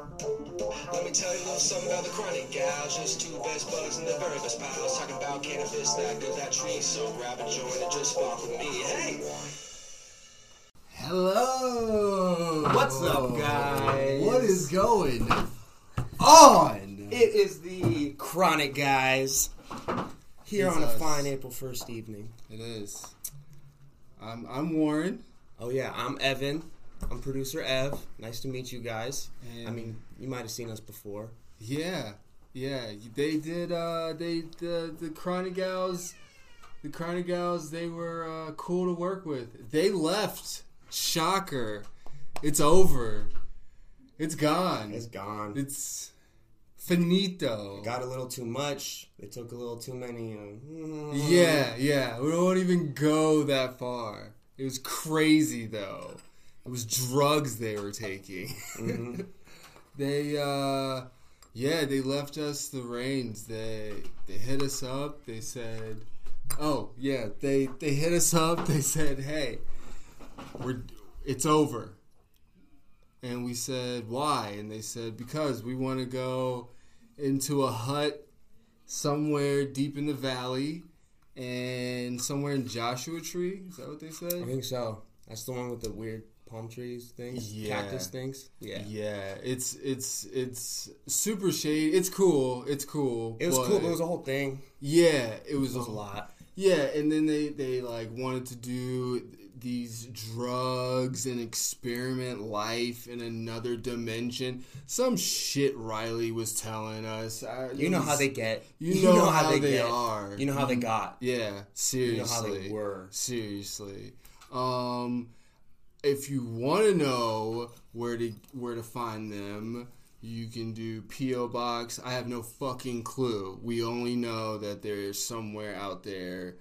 Let me tell you a little something about the chronic gals. Just two best buds and the very best pals. Talking about cannabis that good, that tree. So grab a joint and just walk with me. Hey! Hello. What's up, guys? What is going on? It is the Chronic Guys here It's on a us. fine April 1st evening. It is. I'm I'm Warren. Oh, yeah, I'm Evan. I'm producer Ev. Nice to meet you guys. And- I mean, you might have seen us before. Yeah, yeah. They did. Uh, they the the Chronic Gals, the Chronic Gals. They were uh, cool to work with. They left. Shocker. It's over. It's gone. It's gone. It's finito. Got a little too much. They took a little too many. Uh, Yeah, yeah. We won't even go that far. It was crazy though. It was drugs they were taking. Mm-hmm. they uh yeah, they left us the reins. They they hit us up. They said, "Oh, yeah, they they hit us up. They said, "Hey, we're it's over." And we said, "Why?" And they said, "Because we want to go into a hut somewhere deep in the valley and somewhere in Joshua Tree. Is that what they said? I think so. That's the one with the weird palm trees things, Yeah. cactus things. Yeah. Yeah, it's it's it's super shady. It's cool. It's cool. It was cool, but it was a whole thing. yeah, it was, It was a lot. Yeah, and then they they like wanted to do these drugs and experiment life in another dimension. Some shit Riley was telling us. I, You know how they get. You know, how, they, get. are. You know how they got. Yeah, seriously. You know how they were. Seriously. Um, if you want to know where to where to find them, you can do PO box. I have no fucking clue. We only know that they're somewhere out there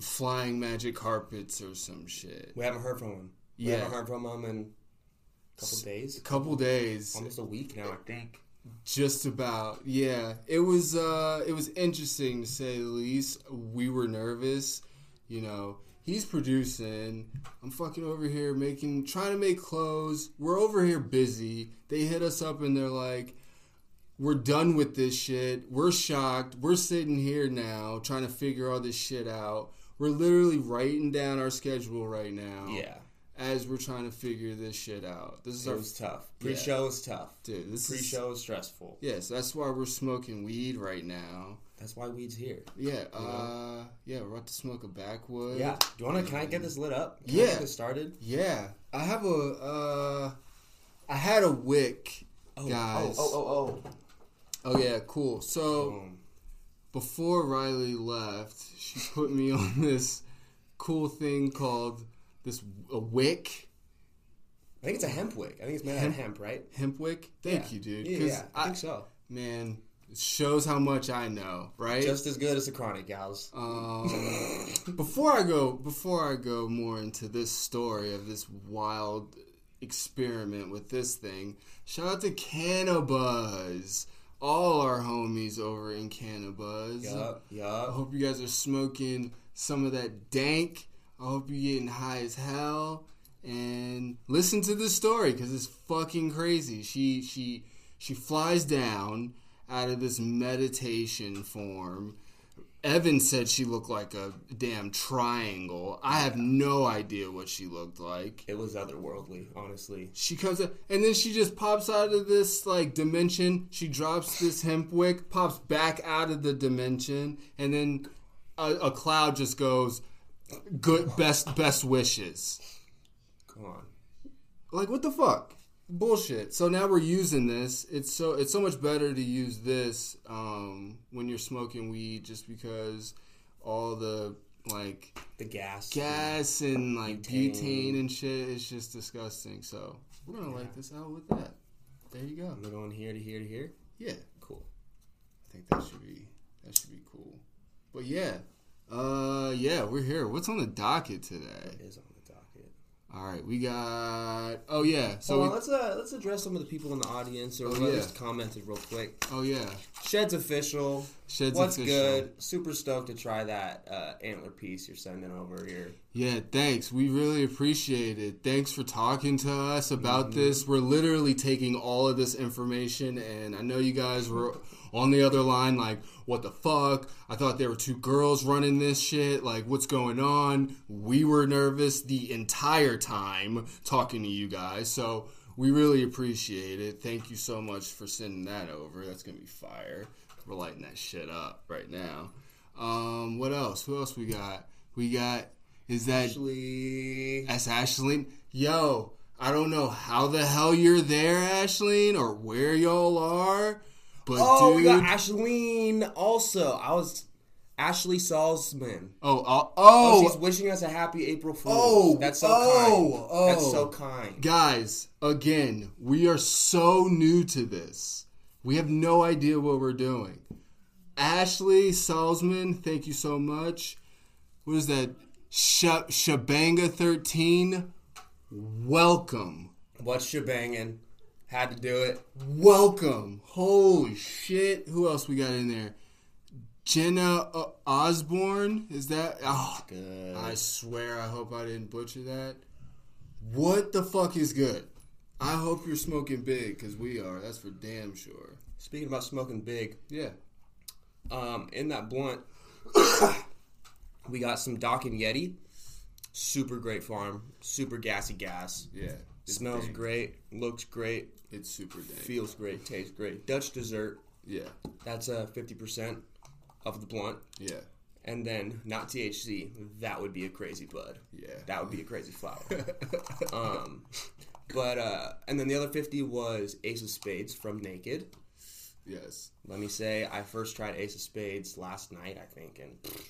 flying magic carpets or some shit. We haven't heard from him. We Yeah. haven't heard from him in a couple days. A couple days, Almost a week now, I think. just about. Yeah, it was. uh It was interesting to say the least. We were nervous. You know, he's producing. I'm fucking over here making, trying to make clothes. We're over here busy. They hit us up and they're like, "We're done with this shit. We're shocked. We're sitting here now trying to figure all this shit out. We're literally writing down our schedule right now. Yeah. As we're trying to figure this shit out. This is It our was tough. Pre-show is tough. dude. This Pre-show is stressful. Yes, that's why we're smoking weed right now. That's why weed's here. Yeah, uh, yeah, we're about to smoke a backwood. Yeah. Do you wanna? Can I get this lit up? Can I Yeah. get this started. yeah. I have a, uh, I had a wick, Oh, guys. Oh, oh, oh, Oh, yeah, cool. So oh. Boom. before Riley left, she put me on this cool thing called this a wick, I think it's a hemp wick. I think it's made out Hemp- of hemp, right? hemp wick. Thank Yeah. you, dude. Yeah, yeah. I, think so. man, it shows how much I know, right? Just as good as the chronic gals. Um, before I go, before I go more into this story of this wild experiment with this thing, shout out to Cannabuzz, all our homies over in Cannabuzz. yup, yup. I hope you guys are smoking some of that dank. I hope you're getting high as hell. And listen to this story because it's fucking crazy. She she she flies down out of this meditation form. Evan said she looked like a damn triangle. I have no idea what she looked like. It was otherworldly, honestly. She comes up, and then she just pops out of this like dimension. She drops this hemp wick, pops back out of the dimension, and then a, a cloud just goes, "Good, best, best wishes." Come on. Like what the fuck? Bullshit. So now we're using this. It's so it's so much better to use this um, when you're smoking weed, just because all the like The gas. gas and like Butane. butane, and shit is just disgusting. So we're gonna light this out with that. There you go. We're going here to here to here. Yeah, Cool. I think that should be that should be cool. But yeah, uh, yeah, we're here. What's on the docket today? It is on the docket. All right, we got. Oh yeah. So Hold on, we, let's uh, let's address some of the people in the audience or Oh, yeah. just commented real quick. oh yeah. Shed's official. Shed's What's official. good? Super stoked to try that uh, antler piece you're sending over here. Yeah, thanks. We really appreciate it. Thanks for talking to us about Mm-hmm. this. We're literally taking all of this information, and I know you guys were on the other line like, what the fuck? I thought there were two girls running this shit. Like, what's going on? We were nervous the entire time talking to you guys, so we really appreciate it. Thank you so much for sending that over. That's gonna be fire. We're lighting that shit up right now. Um, what else? Who else we got? We got is that Ashley. that's Ashley. Yo, I don't know how the hell you're there, Ashley, or where y'all are, but oh, dude, we got Ashleen also. I was Ashley Salzman. oh, oh, Oh, oh, she's wishing us a happy April Fool's. Oh, that's so oh, kind. oh. That's so oh. kind. guys, again, we are so new to this. We have no idea what we're doing. Ashley Salzman, thank you so much. What is that? Sh- Shabanga 13, welcome. What's shebangin'? Had to do it. Welcome. Holy shit. Who else we got in there? Jenna uh, Osborne? Is that? Oh, Good. I swear, I hope I didn't butcher that. What the fuck is good? I hope you're smoking big, because we are. That's for damn sure. Speaking about smoking big, Yeah. um, in that blunt, we got some Doc and Yeti. Super great farm. Super gassy gas. Yeah. Smells great. Looks great. It's super dank. Feels great. Tastes great. Dutch dessert. Yeah. That's uh, 50% of the blunt. Yeah. And then not THC. That would be a crazy bud. Yeah. That would be a crazy flower. um, but uh, and then the other 50 was Ace of Spades from Naked. yes. Let me say, I first tried Ace of Spades last night, I think, and pfft,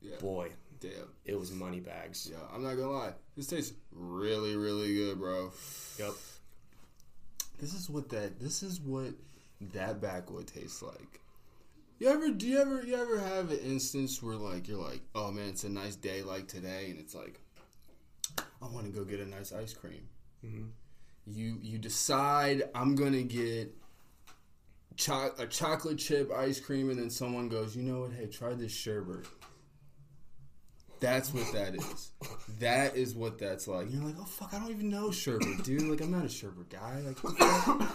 Yeah. boy, Damn. it was money bags. Yeah, I'm not gonna lie. This tastes really, really good, bro. Yep. This is what that. This is what that backwood tastes like. You ever? Do you ever? You ever have an instance where like you're like, oh man, it's a nice day like today, and it's like, I want to go get a nice ice cream. Mm-hmm. You you decide I'm gonna get cho- a chocolate chip ice cream, and then someone goes, you know what? Hey, try this sherbet. That's what that is. That is what that's like. You're like, oh fuck, I don't even know Sherbert, dude. Like, I'm not a Sherbert guy. Like,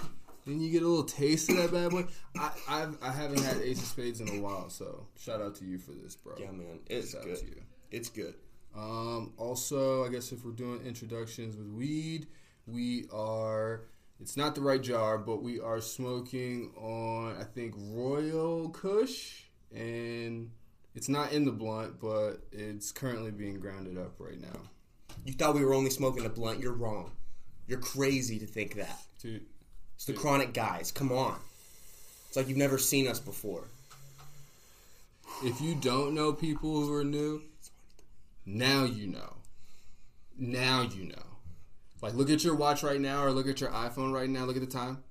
then you get a little taste of that bad boy. I I've, I haven't had Ace of Spades in a while, so shout out to you for this, bro. Yeah, man, it's Shout out good. It's good. Um, also, I guess if we're doing introductions with weed, we are. It's not the right jar, but we are smoking on I think Royal Kush, and it's not in the blunt, but it's currently being grounded up right now. You thought we were only smoking a blunt? You're wrong. You're crazy to think that. Dude, It's the chronic guys. Come on. It's like you've never seen us before. if you don't know people who are new, now you know. Now you know. Like, look at your watch right now, or look at your iPhone right now. Look at the time.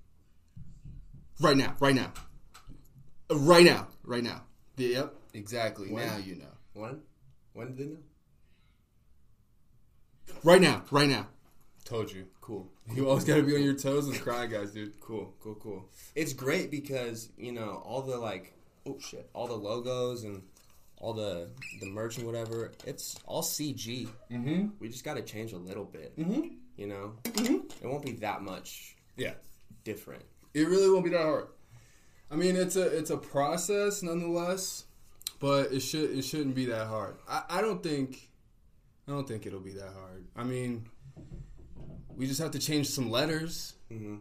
Right now, right now, right now, right now. Yep, exactly. When? Now you know. When? When did they know? Right now, right now. Told you. Cool. You always got to be on your toes with crying guys, dude. Cool, cool, cool. It's great because you know all the like, oh shit, all the logos and all the the merch and whatever. It's all CG. Mm-hmm. We just got to change a little bit. Mm-hmm. You know, Mhm. it won't be that much Yeah. different. It really won't be that hard. I mean, it's a it's a process nonetheless, but it should it shouldn't be that hard. I, I don't think I don't think it'll be that hard. I mean, we just have to change some letters. Mm-hmm.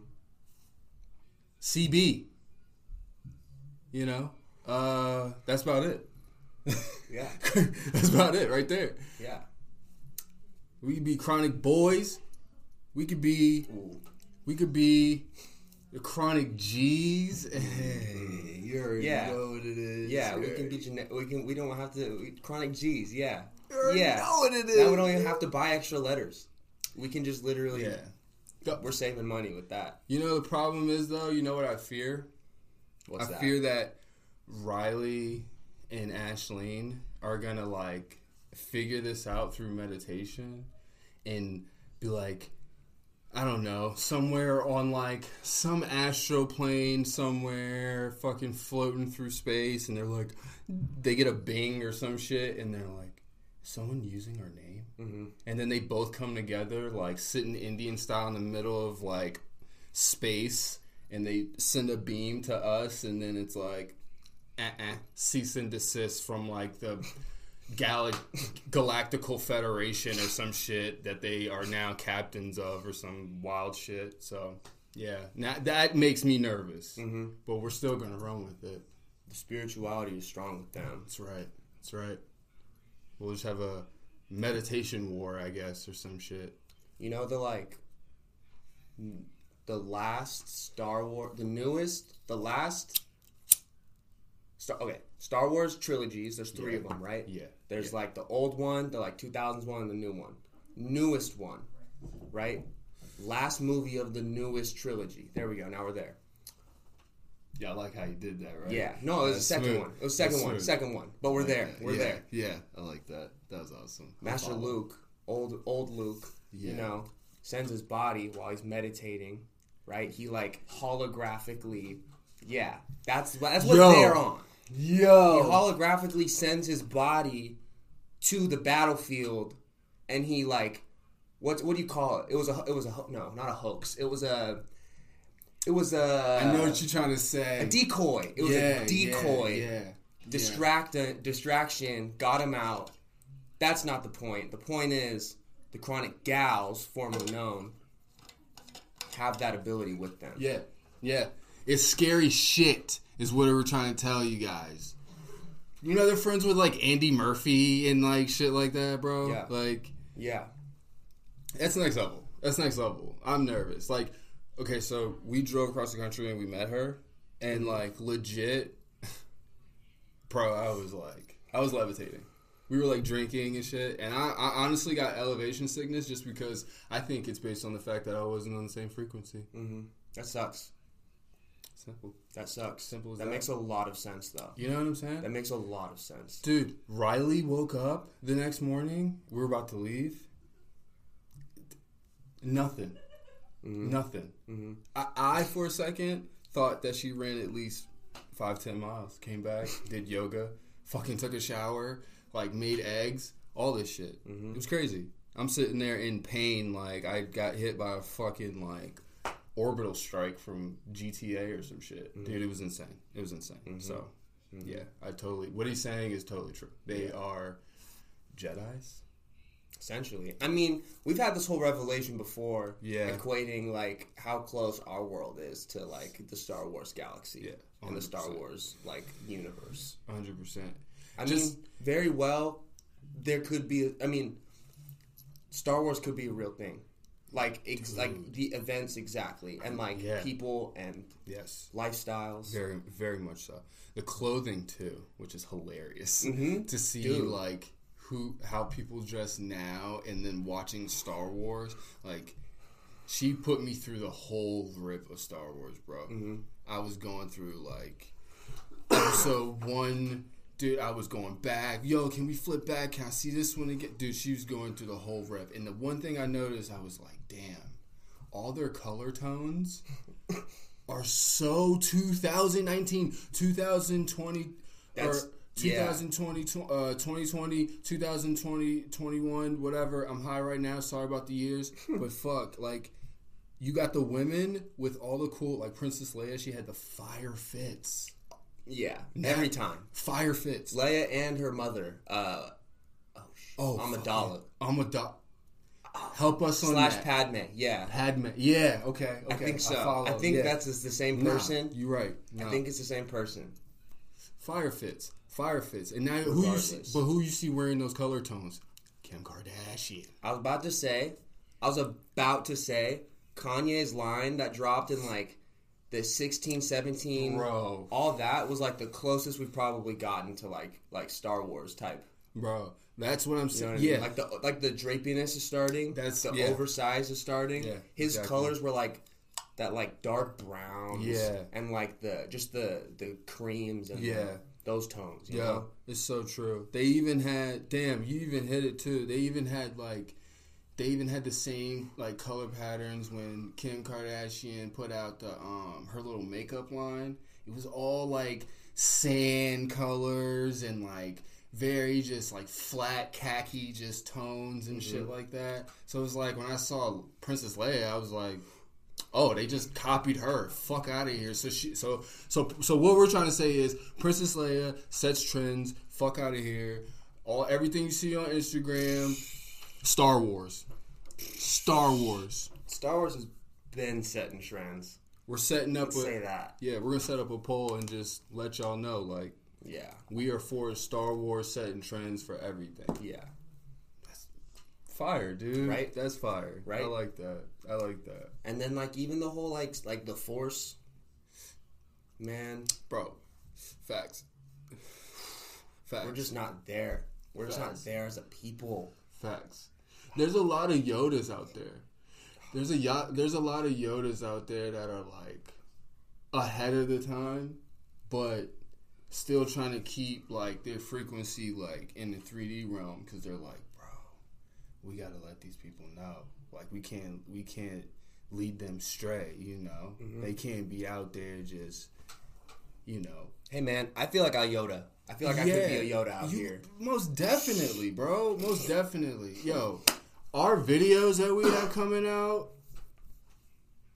CB. You know, uh, that's about it. Yeah, that's about it right there. yeah. We could be chronic boys. We could be Ooh. we could be the chronic G's. Hey, you already Yeah. know what it is. Yeah, You we can already- be gene- we can we don't have to we, chronic G's. Yeah, you yeah. know what it is. Now we don't even have to buy extra letters. We can just literally. Yeah. We're saving money with that. You know the problem is though. You know what I fear? What's I that? fear that Riley and Ashleen are gonna like figure this out through meditation, and be like, I don't know, somewhere on like some astro plane somewhere, fucking floating through space, and they're like, they get a bing or some shit, and they're like, someone using our name? Mm-hmm. And then they both come together, like sitting Indian style in the middle of like space, and they send a beam to us, and then it's like, uh-uh, cease and desist from like the Gal- Galactical Federation or some shit that they are now captains of or some wild shit. So yeah, now that makes me nervous. Mm-hmm. But we're still gonna run with it. The spirituality is strong with them. That's right. That's right. We'll just have a meditation war, I guess, or some shit. You know the like the last Star Wars, the newest, the last Star okay, Star Wars trilogies, there's 3 Yeah. of them, right? Yeah. There's like the old one, the like 2000s one and the new one. Newest one, right? Last movie of the newest trilogy. There we go. Now we're there. Yeah, I like how you did that, right? Yeah. No, it was the second smooth. one. It was second That's one. smooth. Second one. But we're like there. that. We're yeah. there. Yeah, I like that. That was awesome. Master. Luke, old old Luke, you know, sends his body while he's meditating, right? He like holographically, yeah, that's that's what Yo. they're on. He holographically sends his body to the battlefield, and he like, what what do you call it? It was a it was a no, not a hoax. It was a it was a I know what you're trying to say. a decoy. It was yeah, a decoy Yeah, yeah. distract uh, distraction got him out. That's not the point. The point is the chronic gals, formerly known, have that ability with them. Yeah, yeah. It's scary shit, is what we're trying to tell you guys. You know they're friends with like Andy Murphy and like shit like that, bro. Yeah. Like Yeah. that's next level. That's next level. I'm nervous. Like, okay, so we drove across the country and we met her, and like legit, bro, I was like, I was levitating. We were like drinking and shit, and I, I honestly got elevation sickness just because I think it's based on the fact that I wasn't on the same frequency. hmm That sucks. Simple. That sucks. Simple as that that. makes a lot of sense, though. You know what I'm saying? That makes a lot of sense. Dude, Riley woke up the next morning. We were about to leave. Nothing. Mm-hmm. Nothing. Mm-hmm. I, I, for a second, thought that she ran at least five, ten miles. Came back, did yoga, fucking took a shower, like made eggs, all this shit. Mm-hmm. It was crazy. I'm sitting there in pain, like I got hit by a fucking like orbital strike from GTA or some shit. Mm-hmm. Dude, it was insane. It was insane. Mm-hmm. So, mm-hmm. yeah, I totally. What he's saying is totally true. They are Jedi's. Essentially, I mean, we've had this whole revelation before, Yeah. equating like how close our world is to like the Star Wars galaxy, Yeah, and the Star Wars like universe. 100. percent I Just- mean, very well, there could be. I mean, Star Wars could be a real thing, like ex- like the events exactly, and like Yeah. people and Yes. lifestyles. Very, very much so. The clothing too, which is hilarious Mhm. to see, Dude. like who, how people dress now, and then watching Star Wars. Like, she put me through the whole rip of Star Wars, bro. I was going through like episode one. Dude, I was going back. Yo, can we flip back? Can I see this one again? Dude, she was going through the whole rep. And the one thing I noticed, I was like, damn, all their color tones are so 2019, 2020, That's- or 2020, tw- uh, 2020, 2020, 21, whatever. I'm high right now. Sorry about the years. but fuck, like, you got the women with all the cool, like Princess Leia, she had the fire fits. Yeah, every time. Fire fits. Leia and her mother, uh, Oh, Amidala. Amidala. Help us on slash that. Padme. Yeah, Padme. Yeah, okay, okay. I think so. I, follow. think yeah. that's the same Nah, person. you're right. I think it's the same person. fire fits. Fire fits. And now who you see, but who you see wearing those color tones? Kim Kardashian. I was about to say, I was about to say Kanye's line that dropped in like the 16, 17, Bro. all that was like the closest we've probably gotten to like like Star Wars type. Bro, that's what I'm You know saying. I yeah. mean? Like the like the drapiness is starting. That's- the yeah. oversize is starting. Yeah, His exactly. colors were like that like dark browns. Yeah. And like the just the the creams and the- Yeah. those tones. You Yeah, know? it's so true. They even had damn, you even hit it too. They even had like they even had the same like color patterns when Kim Kardashian put out the um her little makeup line. It was all like sand colors and like very just like flat khaki just tones and shit like that. So it was like when I saw Princess Leia, I was like, oh, they just copied her. Fuck out of here. So she, so so so what we're trying to say is Princess Leia sets trends. Fuck out of here. All everything you see on Instagram, Star Wars, Star Wars. Star Wars has been setting trends. We're setting up Say a that. yeah. We're gonna set up a poll and just let y'all know like Yeah. we are for Star Wars setting trends for everything. Yeah. That's fire, dude. Right? That's fire. Right? I like that. I like that, And then like even the whole like like the force man, bro. Facts. Facts. we're just not there. We're just not there as a people. Facts. There's a lot of Yodas out there. There's a yacht. There's a lot of Yodas out there that are like ahead of the time, but still trying to keep like their frequency like in the 3D realm because they're like, bro, we gotta let these people know. Like we can't we can't lead them stray. You know, mm-hmm. they can't be out there just you know Hey man, I feel like I Yoda. I feel like I could be a Yoda out you- here. Most definitely, bro. Most definitely. Yo, our videos that we have coming out,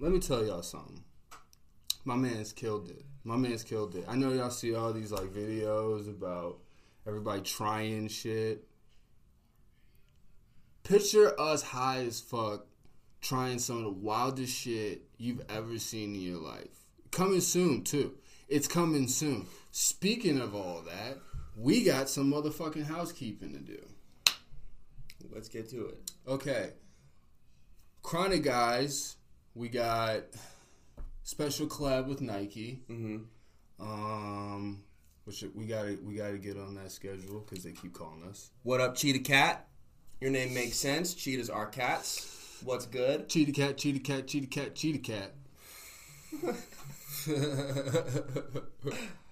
let me tell y'all something. My man's killed it. My man's killed it. I know y'all see all these like videos about everybody trying shit. Picture us high as fuck trying some of the wildest shit you've ever seen in your life. Coming soon, too. It's coming soon. Speaking of all that, we got some motherfucking housekeeping to do. Let's get to it. Okay. Chronic guys, we got special collab with Nike. Mm-hmm. Um, which we gotta we gotta get on that schedule because they keep calling us. What up, Cheetah Cat? Your name makes sense. Cheetahs are cats. What's good? Cheetah cat, cheetah cat, cheetah cat, cheetah cat.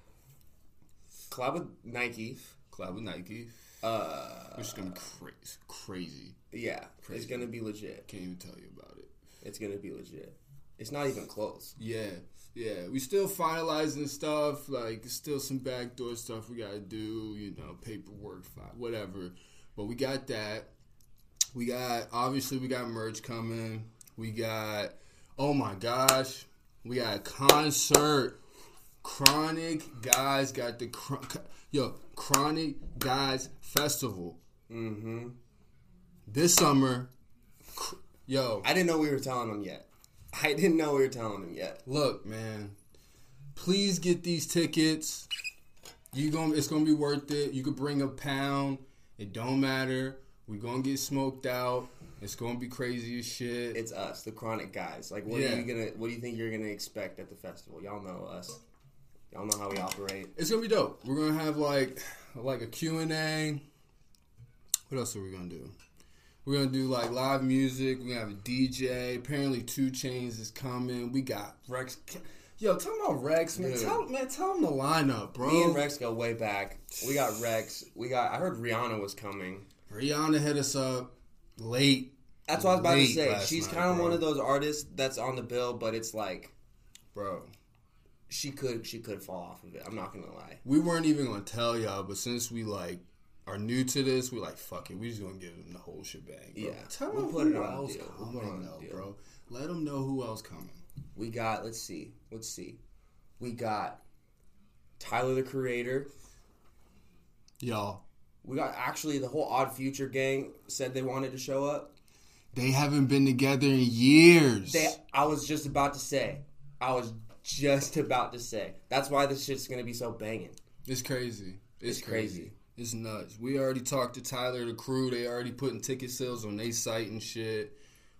Collab with Nike. collab with Nike, Uh, which is gonna be crazy, crazy. yeah, it's gonna be legit. Can't even tell you about it. It's gonna be legit. It's not even close. Yeah, yeah. We still finalizing stuff. Like, still some backdoor stuff we gotta do. You know, paperwork, whatever. But we got that. We got obviously we got merch coming. We got oh my gosh, we got a concert. Chronic guys got the yo Chronic Guys Festival Mm-hmm. this summer. Yo, I didn't know we were telling them yet. I didn't know we were telling them yet. Look, man. Please get these tickets. You going it's gonna be worth it. You could bring a pound. It don't matter. We gonna get smoked out. It's gonna be crazy as shit. It's us, the chronic guys. Like, what Yeah. are you gonna? What do you think you're gonna expect at the festival? Y'all know us. Y'all know how we operate. It's gonna be dope. We're gonna have like like a Q and A. What else are we gonna do? We're gonna do like live music. We're gonna have a DJ. Apparently, 2 Chainz is coming. We got Rex. Yo, tell about Rex, man. Dude. Tell man, tell him the lineup, bro. Me and Rex go way back. We got Rex. We got. I heard Rihanna was coming. Rihanna hit us up late, That's what I was about to say. She's kind of one of those artists that's on the bill, but it's like bro. She could she could fall off of it. I'm not gonna lie. We weren't even gonna tell y'all, but since we like are new to this, we like fuck it. We just gonna give them the whole shebang. Bro. Yeah. tell We'll them put who it on else deal. We'll coming, on though, deal. bro. Let them know who else coming. We got. Let's see. Let's see. We got Tyler the Creator. Y'all, We got actually the whole Odd Future gang said they wanted to show up. they haven't been together in years. They, I was just about to say. I was just about to say. That's why this shit's gonna be so banging. it's crazy. It's, It's crazy. crazy. It's nuts. We already talked to Tyler, the crew. They already putting ticket sales on their site and shit.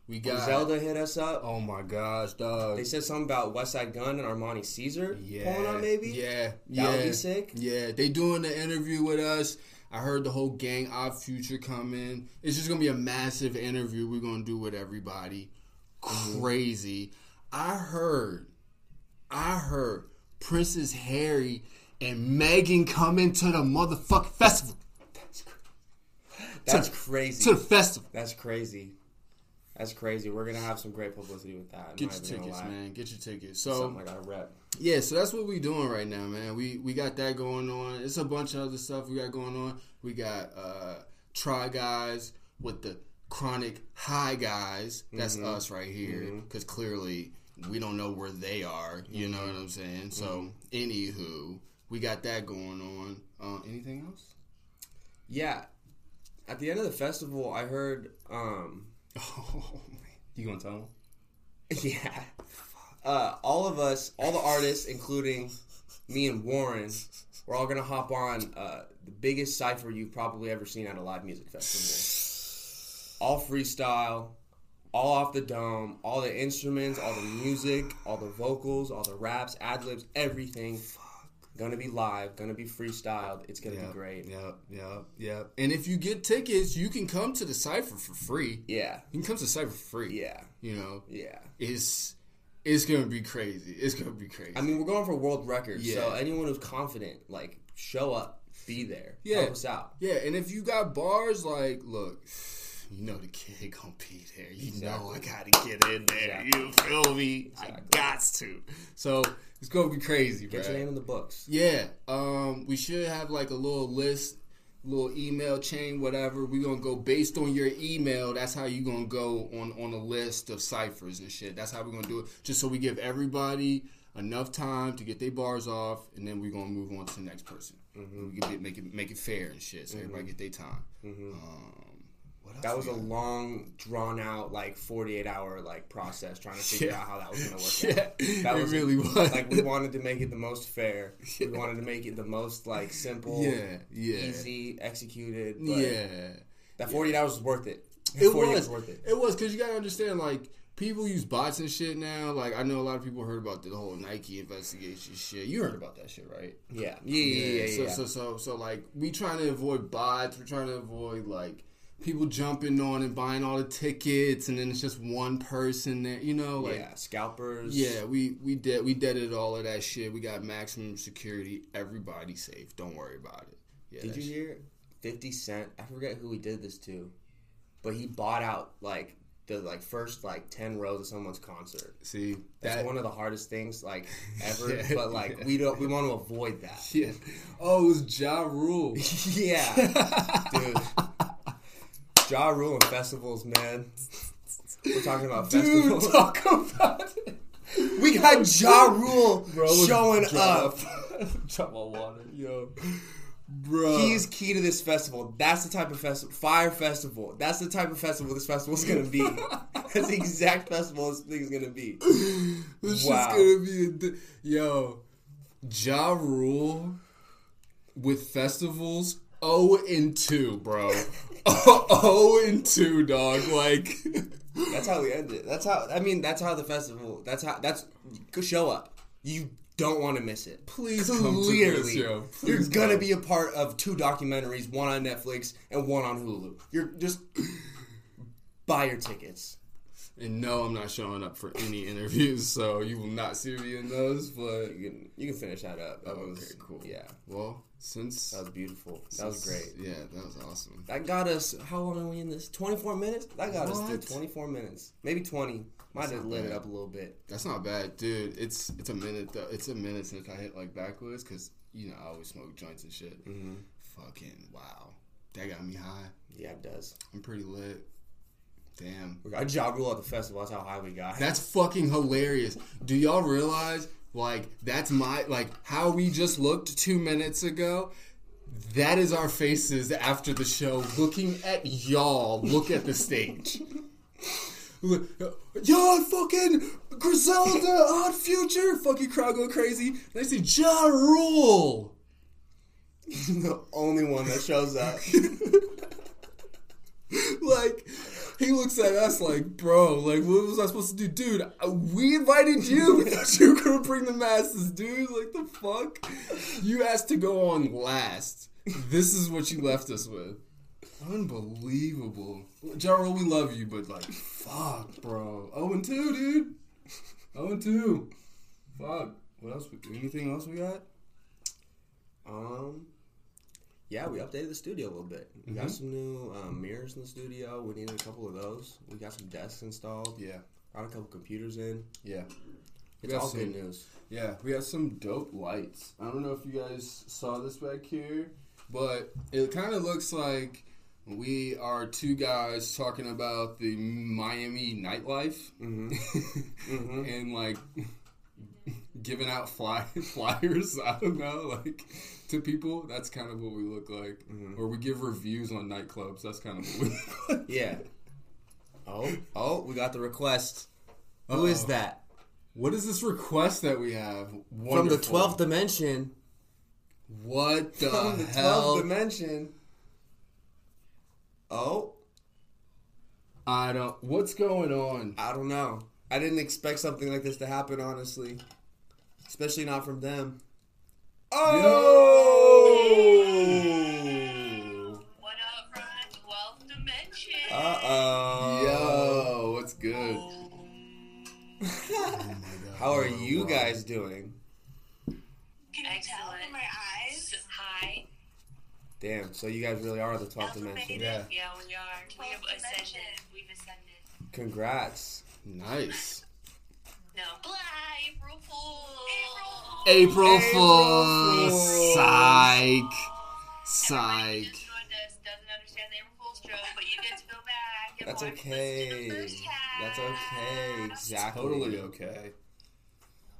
We got Zelda hit us up. Oh my gosh, dog. They said something about Westside Gunn and Armani Caesar Yeah, pulling up, maybe. Yeah, That yeah, would be sick. Yeah, they doing the interview with us. I heard the whole gang Odd Future coming. It's just gonna be a massive interview we're gonna do with everybody. Mm-hmm. Crazy. I heard, I heard Princess Harry and Meghan coming to the motherfucking festival. That's crazy. To the festival. That's crazy. That's crazy. We're gonna have some great publicity with that. I'm Get your tickets, man. Get your tickets. So Something I gotta rep. Yeah, so that's what we're doing right now, man. We we got that going on. It's a bunch of other stuff we got going on. We got uh Try Guys with the Chronic High Guys. That's Mm-hmm. us right here. Because clearly we don't know where they are. You know what I'm saying? So, Mm-hmm. anywho, we got that going on. Uh, anything else? Yeah. At the end of the festival, I heard. um Oh man, you gonna tell them? Yeah. Uh, all of us, all the artists, including me and Warren, we're all gonna hop on uh, the biggest cipher you've probably ever seen at a live music festival. All freestyle, all off the dome, all the instruments, all the music, all the vocals, all the raps, ad libs, everything. Fuck. Gonna be live, gonna be freestyled. It's gonna be great. Yep, yep, yep. And if you get tickets, you can come to the cipher for free. Yeah, You can come to the cipher for free. yeah, You know, yeah. it's it's gonna be crazy. It's gonna be crazy. I mean, we're going for world records, so anyone who's confident, like, show up, be there, Yeah. help us out. yeah, and if you got bars, like, look, you know the kid gonna be there. You know I gotta get in there. Exactly. You feel me? I got to. So it's gonna be crazy, bro. Get your name in the books. Yeah, um, we should have like a little list, little email chain, whatever. We're gonna go based on your email. That's how you gonna go on on a list of ciphers and shit. That's how we're gonna do it. Just so we give everybody enough time to get their bars off, and then we're gonna move on to the next person. We can get, make it make it fair and shit, so everybody get their time. Um, what else That was a long, drawn out, like forty eight hour like process trying to figure Yeah. out how that was gonna work. Yeah, out. That it was really was. Like we wanted to make it the most fair. We wanted to make it the most like simple, Yeah, yeah. easy, executed. Yeah. that forty eight hours was worth it. It was. worth it. It was because you gotta understand, like people use bots and shit now. Like I know a lot of people heard about the whole Nike investigation shit. You heard about that shit, right? Yeah, yeah, yeah, yeah. yeah, so, yeah. so so so like we trying to avoid bots. We're trying to avoid like people jumping on and buying all the tickets, and then it's just one person there. You know, like. yeah, scalpers. Yeah, we we did we deaded all of that shit. We got maximum security. Everybody safe. Don't worry about it. Yeah, Did you shit- hear? Fifty Cent. I forget who he did this to, but he bought out like the like first like ten rows of someone's concert. see That's that? one of the hardest things like ever. Yeah, but like yeah. we don't we want to avoid that. Yeah. Oh, it was Ja Rule. yeah, dude. Ja Rule and festivals, man. We're talking about Dude, festivals. talk about it. we got Ja Rule Bro, showing drop. up. Drop my water, yo. Bro. He's key to this festival. That's the type of festival, fire festival. That's the type of festival this festival is gonna be. That's the exact festival this thing is gonna be. this wow. gonna be a di- yo. Ja Rule with festivals 0 and 2, bro. 0 and 2, dog. Like That's how we end it. That's how. I mean, that's how the festival. That's how. That's show up. You don't want to miss it. Please come to Clearly, yo. you're Please gonna be a part of two documentaries, one on Netflix and one on Hulu. You're just buy your tickets. And no, I'm not showing up for any interviews, so you will not see me in those, but You can you can finish that up. That was okay, cool. Yeah, Well, since that was beautiful. That was great. Yeah, that was awesome. That got us. How long are we in this? Twenty four minutes. That got us through twenty four minutes, maybe twenty. Might have lit it up a little bit. That's not bad, dude. It's it's a minute though. It's a minute since I hit like backwoods because you know I always smoke joints and shit. Mm-hmm. Fucking wow, that got me high. Yeah, it does. I'm pretty lit. Damn, We got Ja Rule at the festival. That's how high we got. that's fucking hilarious. Do y'all realize like that's my like how we just looked two minutes ago? That is our faces after the show, looking at y'all. Look at the stage. Yo, fucking Griselda, Odd Future, fucking crowd go crazy. And I see Ja Rule. the only one that shows up. like, he looks at us like, bro, like, what was I supposed to do? Dude, we invited you. We thought you were going to bring the masses, dude. Like, the fuck? You asked to go on last. This is what you left us with. Unbelievable. Ja Rule, we love you, but, like, fuck, bro. 0 and 2, dude. 0 and 2. Fuck. What else? We, anything else we got? Um, yeah, we updated the studio a little bit. We got Mhm. some new um, mirrors in the studio. We needed a couple of those. We got some desks installed. Yeah, Got a couple computers in. yeah, It's got all some- good news. yeah. We got some dope lights. I don't know if you guys saw this back here, but it kind of looks like we are two guys talking about the Miami nightlife. Mm-hmm. Mhm. and like giving out fly flyers. I don't know, like to people. That's kind of what we look like, Mhm. or we give reviews on nightclubs. That's kind of what we look like. Yeah. Oh, oh, we got the request. Who is Uh-oh. that? What is this request that we have From the twelfth dimension. What the From the hell? twelfth dimension. Oh, I don't. What's going on? I don't know. I didn't expect something like this to happen, honestly. Especially not from them. Oh! What up from the 12th dimension? Uh oh. Yo, what's good? oh How are you guys doing? Can you tell Excellent. from my eyes? Hi. Damn, so you guys really are the 12th dimension. Yeah. Yeah, we are. We have ascended. We've ascended. Congrats. Nice. No. Blah, April Fool. April April Fool's. Fool's. Psych. Everybody Psych. just joined us doesn't understand the April Fool's joke, but you get to go back and That's okay. listen to the first half. That's okay. Exactly. Totally okay.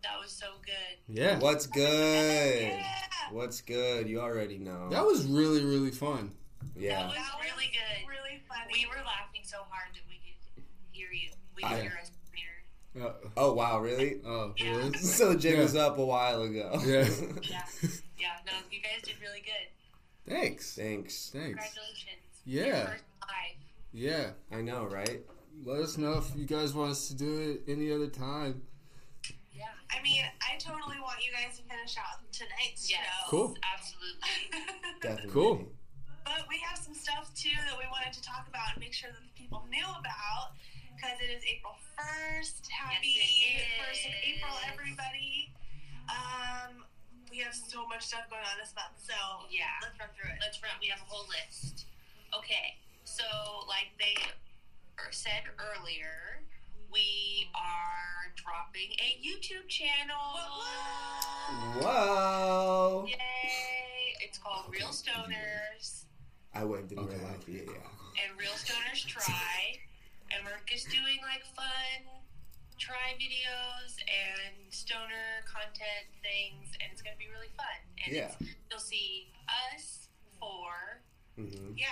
That was so good. Yeah. What's good? Yeah. What's good? You already know. That was really really fun. yeah. That was really good. Really funny. We were laughing so hard that we could hear you. We I- hear us from here. Uh, Oh wow, really? oh, Yeah. really? So the jig Yeah. was up a while ago. Yeah. Yeah. Yeah. No, you guys did really good. Thanks. Thanks. Thanks. Congratulations. Yeah. live. Yeah. I know, right? Let us know if you guys want us to do it any other time. Yeah. I mean, I totally want you guys to finish out tonight's Yes. show. Cool. Absolutely. Definitely. Cool. but we have some stuff too that we wanted to talk about and make sure that the people knew about because it is April 1st. Happy Yes, 1st of April, everybody. Um, we have so much stuff going on this month, so Yeah. let's run through it. Let's run. We have a whole list. Okay. So, like they er- said earlier, we are dropping a YouTube channel. Whoa. Yay! It's called Real Stoners I waved in Okay. real life. Yeah, yeah. and Real Stoners Try, and we're just doing like fun try videos and stoner content things, and it's gonna be really fun. And Yeah. you'll see us four hmm Yeah,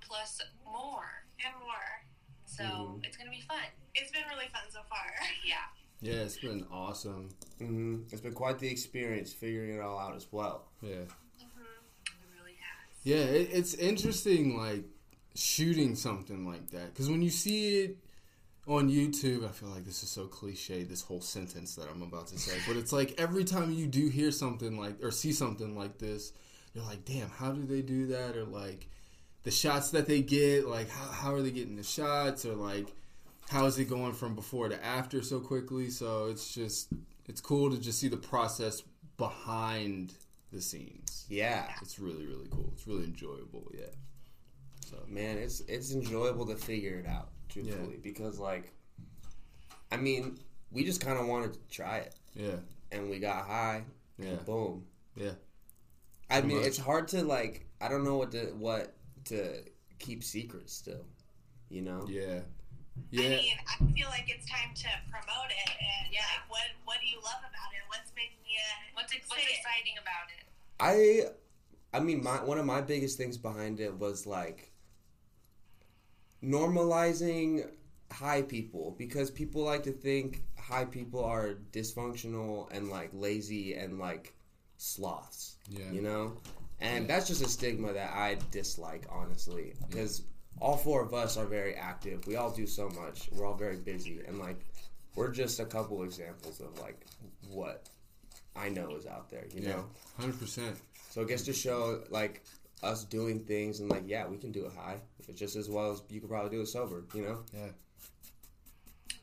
plus more. and more. So Mhm. it's gonna be fun. It's been really fun so far. Yeah. Yeah, it's been awesome. hmm It's been quite the experience figuring it all out as well. Yeah. It really has. Yeah, it, it's interesting, like shooting something like that. Because when you see it on YouTube, I feel like this is so cliche. This whole sentence that I'm about to say, but it's like every time you do hear something like or see something like this, you're like, damn, how do they do that? Or like the shots that they get, like how, how are they getting the shots? Or like how is it going from before to after so quickly? So it's just it's cool to just see the process behind the scenes. Yeah. It's really really cool. It's really enjoyable. Yeah. So Man, it's it's enjoyable to figure it out, truthfully, because like, I mean, we just kind of wanted to try it, yeah, and we got high, yeah, and boom. yeah. I Pretty mean, much. it's hard to like. I don't know what to what to keep secrets still. You know. Yeah. Yeah. I Yeah. mean, I feel like it's time to promote it and Yeah. like what what do you love about it? What's making you What's, what's exciting about it? I, I mean, my one of my biggest things behind it was like normalizing high people because people like to think high people are dysfunctional and like lazy and like sloths. Yeah. You know, and Yeah. that's just a stigma that I dislike, honestly, because all four of us are very active. We all do so much. We're all very busy, and like we're just a couple examples of like what I know is out there. You Yeah. know. Hundred percent. So it gets to show like us doing things and like yeah, we can do it high. It's just as well as you could probably do it sober. You know? Yeah.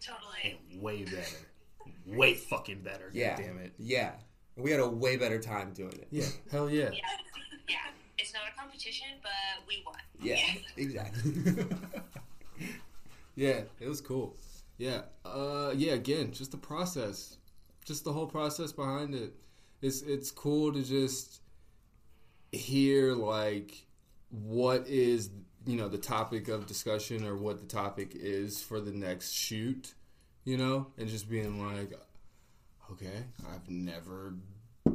totally Way better. Way fucking better. Yeah. Damn it. Yeah. We had a way better time doing it. Yeah. Hell yeah. Yeah. Yeah. It's not a competition, but we won. Yeah, exactly. yeah, it was cool. Yeah, uh, yeah. Again, just the process, just the whole process behind it. It's it's cool to just hear like what is you know the topic of discussion or what the topic is for the next shoot, you know, and just being like, okay, I've never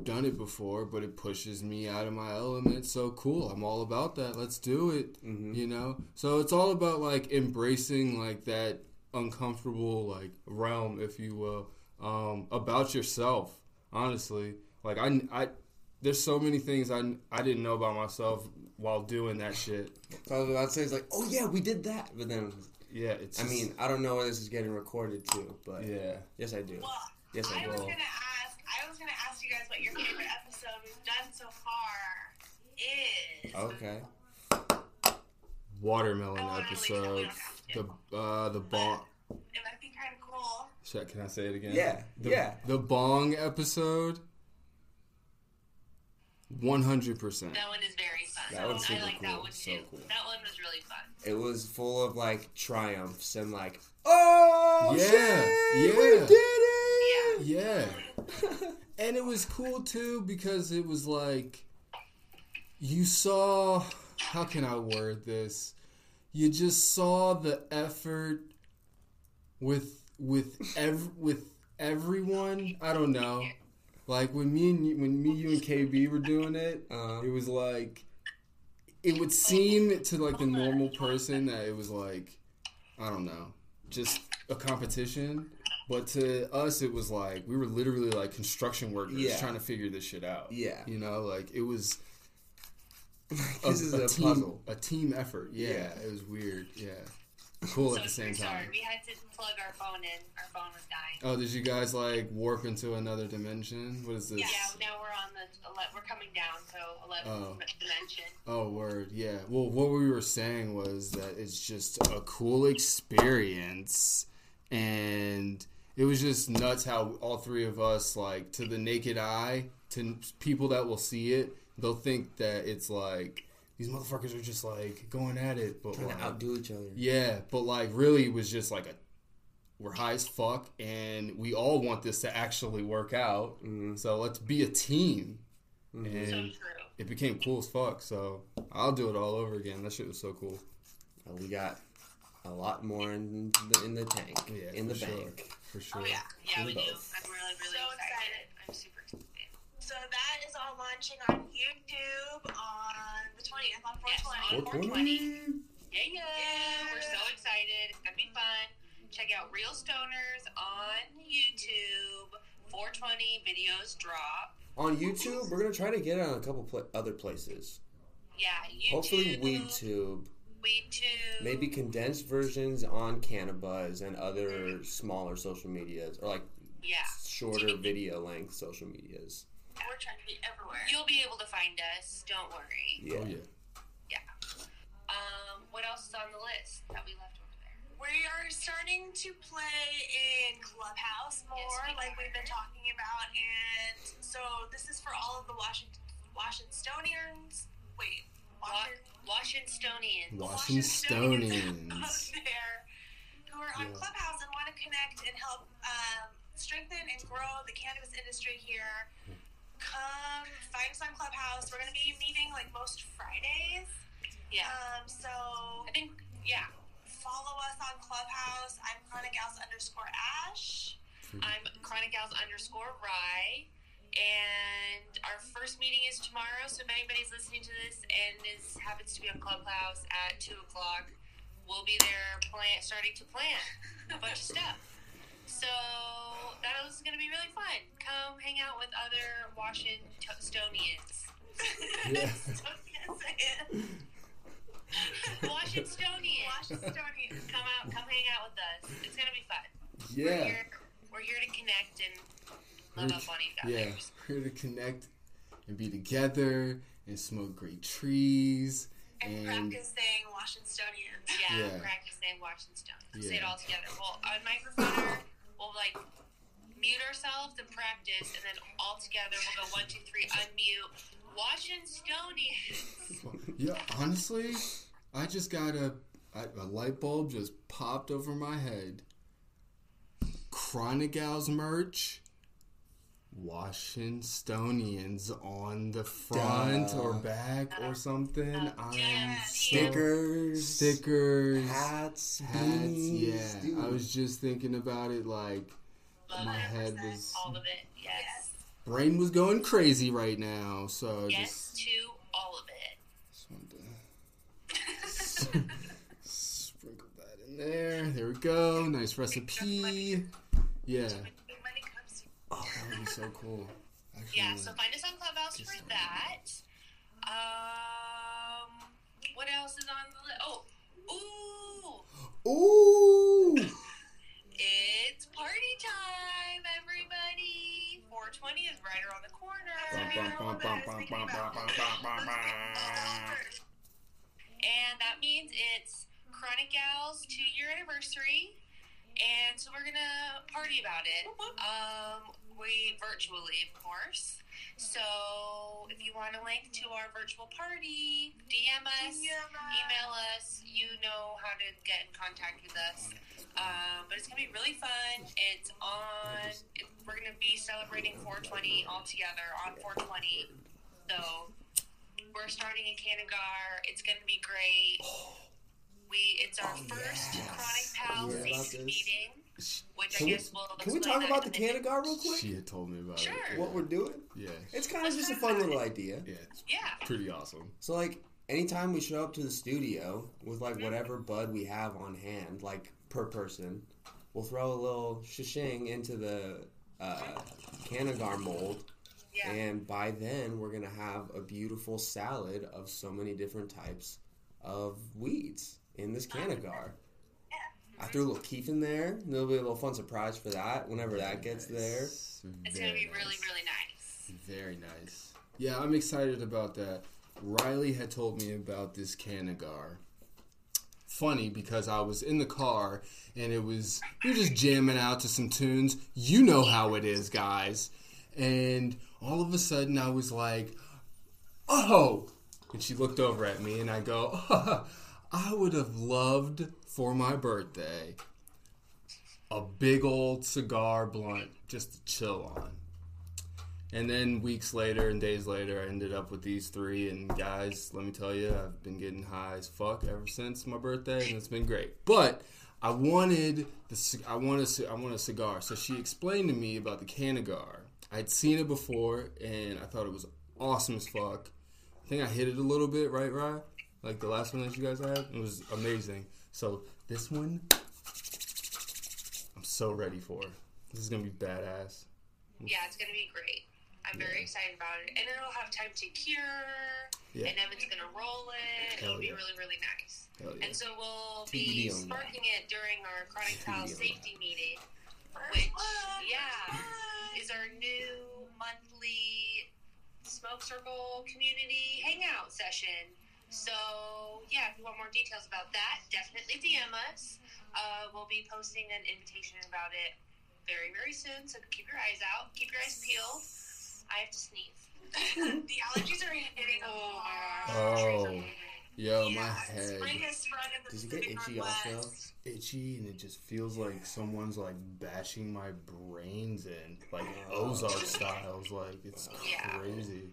done it before, but it pushes me out of my element. So cool. I'm all about that. Let's do it. Mhm. You know? So it's all about like embracing like that uncomfortable like realm, if you will, um, about yourself. Honestly, like I, I, there's so many things I, I didn't know about myself while doing that shit. so I was about to say, it's like, oh yeah, we did that. But then, Yeah, it's. I just- mean, I don't know where this is getting recorded to, but yeah. yes, I do. Well, Yes, I do. I was gonna ask. I was gonna ask you guys what your favorite episode we've done so far is. Okay. Watermelon I wanna release it, we episode. The uh the bong. It might be kind of cool. Shit, can I say it again? Yeah, The, yeah. The bong episode. One hundred percent. That one is very fun. That one's I super like that cool. one So cool. That one was really fun. It was full of like triumphs and like, oh Yeah, shit, yeah. we did it. Yeah. And it was cool too because it was like you saw how can I word this? You just saw the effort with with ev- with everyone. I don't know. Like when me and you, when me, you and KB were doing it, Uh-huh. it was like it would seem to like the normal person that it was like I don't know, just a competition. But to us, it was like we were literally like construction workers Yeah. trying to figure this shit out. Yeah. you know, like it was this is a, team, puzzle. a team effort. Yeah, Yeah. it was weird. Yeah, cool so at the same sorry, time. we had to plug our phone in. Our phone was dying. Oh, did you guys like warp into another dimension? What is this? Yeah, now we're on the. ele- We're coming down, so 11th Oh. dimension. Oh, word. Yeah. Well, what we were saying was that it's just a cool experience. And it was just nuts how all three of us, like, to the naked eye, to people that will see it, they'll think that it's like, these motherfuckers are just, like, going at it. But, Trying like, to outdo each other. yeah. But, like, really, it was just like a, we're high as fuck, and we all want this to actually work out. Mhm. So let's be a team. Mhm. And So true. it became cool as fuck. So I'll do it all over again. That shit was so cool. Uh, we got a lot more in the, in the tank, Yeah, in the for sure. bank. For sure. Oh yeah, yeah, we do. both. I'm really, really So excited. I'm super excited. So that is all launching on YouTube on the 20th on 420. 420. Yeah, yeah, Yeah. We're so excited. It's gonna be fun. Check out Real Stoners on YouTube. 420 videos drop. On YouTube, we're gonna try to get it on a couple pla other places. Yeah, YouTube. Hopefully, WeedTube. WeedTube. Maybe condensed versions on Cannabuzz and other smaller social medias, or like Yeah. shorter video length social medias. We're trying to be everywhere. You'll be able to find us. Don't worry. Yeah. Oh yeah. Yeah. Um, what else is on the list that we left over there? We are starting to play in Clubhouse more, Yes, we like we've been talking about, and so this is for all of the Washington Washingtonians. Wait, Washington. Washingtonians. Washingtonians. out there who are on Yeah. Clubhouse and want to connect and help um, strengthen and grow the cannabis industry here. Come find us on Clubhouse. We're going to be meeting like most Fridays. Yeah. Um, so I think, yeah. follow us on Clubhouse. I'm Chronic Gals underscore Ash. I'm Chronic Gals underscore Rye. And our first meeting is tomorrow, so if anybody's listening to this and is happens to be on Clubhouse at two o'clock, we'll be there plan starting to plan a bunch of stuff. So that is going to be really fun. Come hang out with other Washingtonians. Yeah. Don't gonna say it. Washingtonians. Washingtonians. Come out, come hang out with us. It's going to be fun. We're Yeah. here, we're here to connect and love We're- up on each other. Yeah. We're here to connect and be together and smoke great trees And and practice saying Washingtonians. Yeah, Yeah. practice saying Washington. Say it all together. Well, on microphone, we'll like mute ourselves and practice, and then all together we'll go one, two, three, unmute. Washington Stonians. Yeah, honestly, I just got a I, a light bulb just popped over my head. Chronic Gals merch. Washingtonians on the front Duh. or back or something. I'm yeah, so- Stickers, stickers, hats, hats. beanies, Yeah, dude. I was just thinking about it. Like Love my head was All of it. Yes. brain was going crazy right now. So Yes just, to all of it. just wanted to sprinkle that in there. There we go. Nice recipe. Yeah. Big money comes. Oh, that would be so cool. Actually, Yeah, so find us on Clubhouse for that. Um, what else is on the list? Oh, ooh, Ooh. party time, everybody. 420 is right around the corner. And that means it's Chronic Gal's two year anniversary. And so we're going to party about it. Um, we virtually, of course. So if you want a link to our virtual party, DM us, email us. You know how to get in contact with us. Um, but it's gonna be really fun. It's on. It, we're gonna be celebrating 420 all together on 420. So we're starting in Cannagar. It's gonna be great. We it's our Oh, first yes. Chronic Pal Yeah, about this. meeting, which Can I we- guess we'll. Can we talk that about the in a minute. Cannagar real quick? She had told me about Sure. it. What we're doing? Yeah. It's kind of just a fun little idea. Yeah, it's Yeah. pretty awesome. So like anytime we show up to the studio with like whatever bud we have on hand, like per person, we'll throw a little shishing into the uh, Cannagar mold, Yeah. and by then we're gonna have a beautiful salad of so many different types of weeds in this Cannagar. I threw a little kief in there. and There'll be a little fun surprise for that whenever that gets there. It's gonna be really, nice. really nice. Very nice. Yeah, I'm excited about that. Riley had told me about this Cannagar. Funny because I was in the car and it was we were just jamming out to some tunes. You know how it is, guys. And all of a sudden I was like, "Oh!" And she looked over at me and I go, "I would have loved for my birthday a big old cigar blunt just to chill on." And then weeks later and days later, I ended up with these three. And guys, let me tell you, I've been getting high as fuck ever since my birthday, and it's been great. But I wanted the I want a I want a cigar. So she explained to me about the Cannagar. I'd seen it before, and I thought it was awesome as fuck. I think I hit it a little bit, right, Rye? Like the last one that you guys had, it was amazing. So this one, I'm so ready for. This is gonna be badass. Yeah, it's gonna be great. I'm very excited about it, and it'll have time to cure. Yeah. And Evan's gonna roll it. Hell It'll be really, really nice. Hell yeah. And so we'll be on sparking it during our Chronic TBD Pal on safety meeting, which, yeah, is our new monthly smoke circle community hangout session. So, yeah, if you want more details about that, definitely DM us. Uh, we'll be posting an invitation about it very, very soon. So keep your eyes out, keep your eyes peeled. I have to sneeze. the allergies are hitting Oh my hard. Oh, yo, my Yeah, head Spring has sprung in the Does it get Pacific itchy also? Itchy, and it just feels like someone's like bashing my brains in, like Ozark styles. Like it's Yeah. crazy.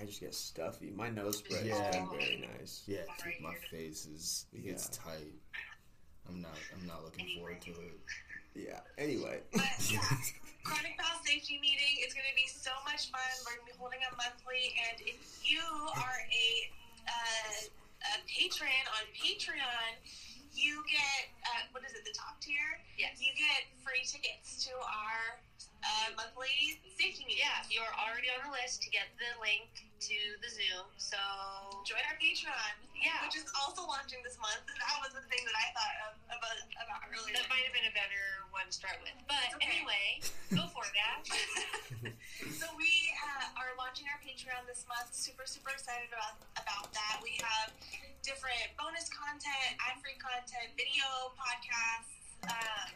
I just get stuffy. My nose spread Yeah. has been very nice. Yeah, dude, my face is it gets tight. I'm not. I'm not looking forward to it. Yeah. Anyway. But yeah, Chronic Pal Safety Meeting is going to be so much fun. We're going to be holding it monthly, and if you are a, uh, a patron on Patreon, you get uh, what is it? The top tier. Yes. You get free tickets to our uh, monthly safety meeting. Yeah, you're already on the list to get the link to the Zoom. So Join our Patreon. Yeah. Which is also launching this month. That was the thing that I thought of about, about earlier. that might have been a better one to start with. But Okay. anyway, go for that. so we uh, are launching our Patreon this month. Super, super excited about about that. We have different bonus content, ad-free content, video podcasts, um,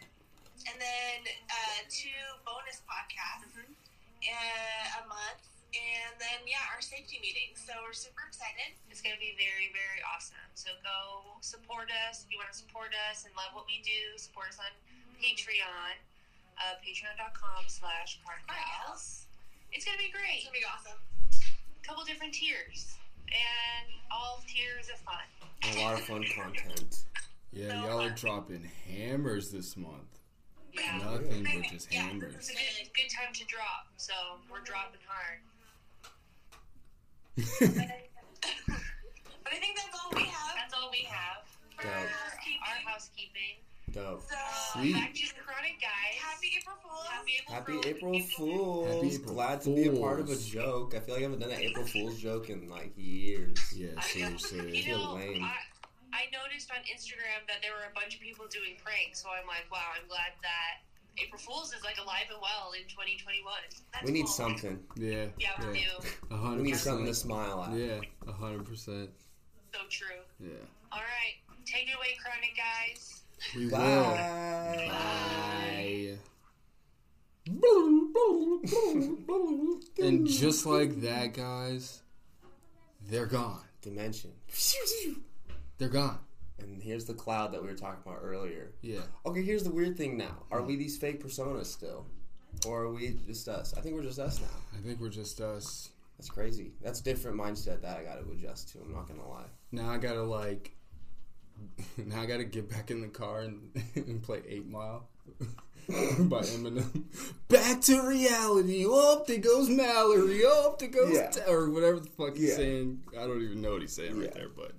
and then uh, two bonus podcasts uh, a month, and then yeah, our safety meeting. So we're super excited. It's going to be very, very awesome. So go support us. If you want to support us and love what we do, support us on Patreon, uh, patreon.com slash chronicgals. It's going to be great. It's gonna be awesome. A couple different tiers. And all tiers of fun. A lot of fun content. Yeah, So y'all are dropping hammers this month. Yeah. Nothing but just Yeah, hammers. It's a good, good time to drop. So we're dropping hard. But I think that's all we have That's all we have for Dope. our housekeeping. Dope. So Sweet. Back to the chronic guys. happy April Fools. Happy April Happy Fool's. April Fools. Happy April Glad to be a part of a joke. I feel like I haven't done an April Fool's joke in like years. Yeah, seriously. You know, lame. I, I noticed on Instagram that there were a bunch of people doing pranks, so I'm like, wow, I'm glad that April Fool's is like alive and well in 2021. That's We need cool. something. Yeah. Yeah, we yeah. do. A We need something to smile at. Yeah, a hundred percent. So true. Yeah. All right, take it away, chronic guys. We will. Bye. Bye. And just like that, guys, they're gone. Dimension. They're gone. And here's the cloud that we were talking about earlier. Yeah. Okay, here's the weird thing now. Are we these fake personas still? Or are we just us? I think we're just us now. I think we're just us. That's crazy. That's different mindset that I gotta adjust to. I'm not gonna lie. Now I gotta like. Now I gotta get back in the car and, and play Eight Mile by Eminem. Back to reality. Up there goes Mallory. Up there goes Yeah. Ta- or whatever the fuck he's Yeah. saying. I don't even know what he's saying right Yeah. there, but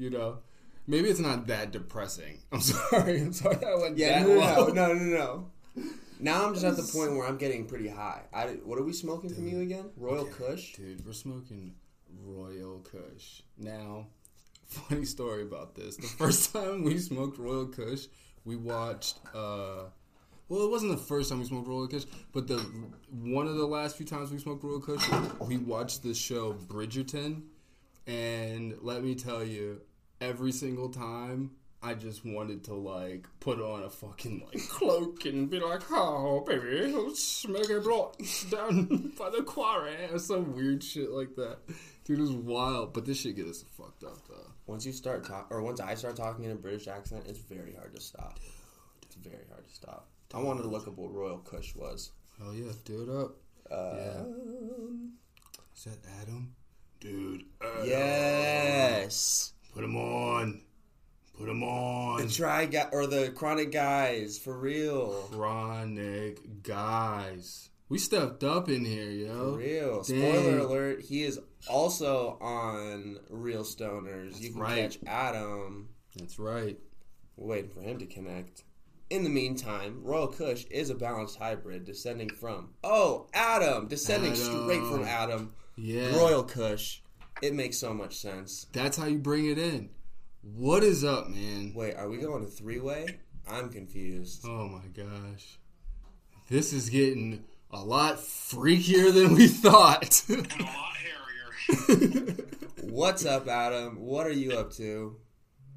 you know, maybe it's not that depressing. I'm sorry. I'm sorry. I went Yeah, that no, low. no, no, no, no. Now I'm just at the point where I'm getting pretty high. I, what are we smoking from you again? Royal Kush? Dude, we're smoking Royal Kush. Now, funny story about this. The first time we smoked Royal Kush, we watched uh well, it wasn't the first time we smoked Royal Kush, but the one of the last few times we smoked Royal Kush, we watched the show Bridgerton, and let me tell you, every single time I just wanted to like put on a fucking like cloak and be like, "Oh, baby, a blot down by the quarry," or some weird shit like that. Dude, it was wild, but this shit gets us fucked up though. Once you start talk, or once I start talking in a British accent, it's very hard to stop. It's very hard to stop. I wanted to look up what Royal Kush was. Hell yeah, do it up. Uh, Yeah. Is that Adam? Dude, Adam. Yes. Put him on. Put him on. The try guy or the chronic guys for real. Chronic guys. We stepped up in here, yo. For real. Dang. Spoiler alert, he is also on Real Stoners. you can right. catch Adam. That's right. We're waiting for him to connect. In the meantime, Royal Kush is a balanced hybrid descending from oh Adam, descending Adam. straight from Adam. Yeah. Royal Kush. It makes so much sense. That's how you bring it in. What is up, man? Wait, are we going to three way? I'm confused. Oh my gosh. This is getting a lot freakier than we thought. and a lot hairier. What's up, Adam? What are you up to?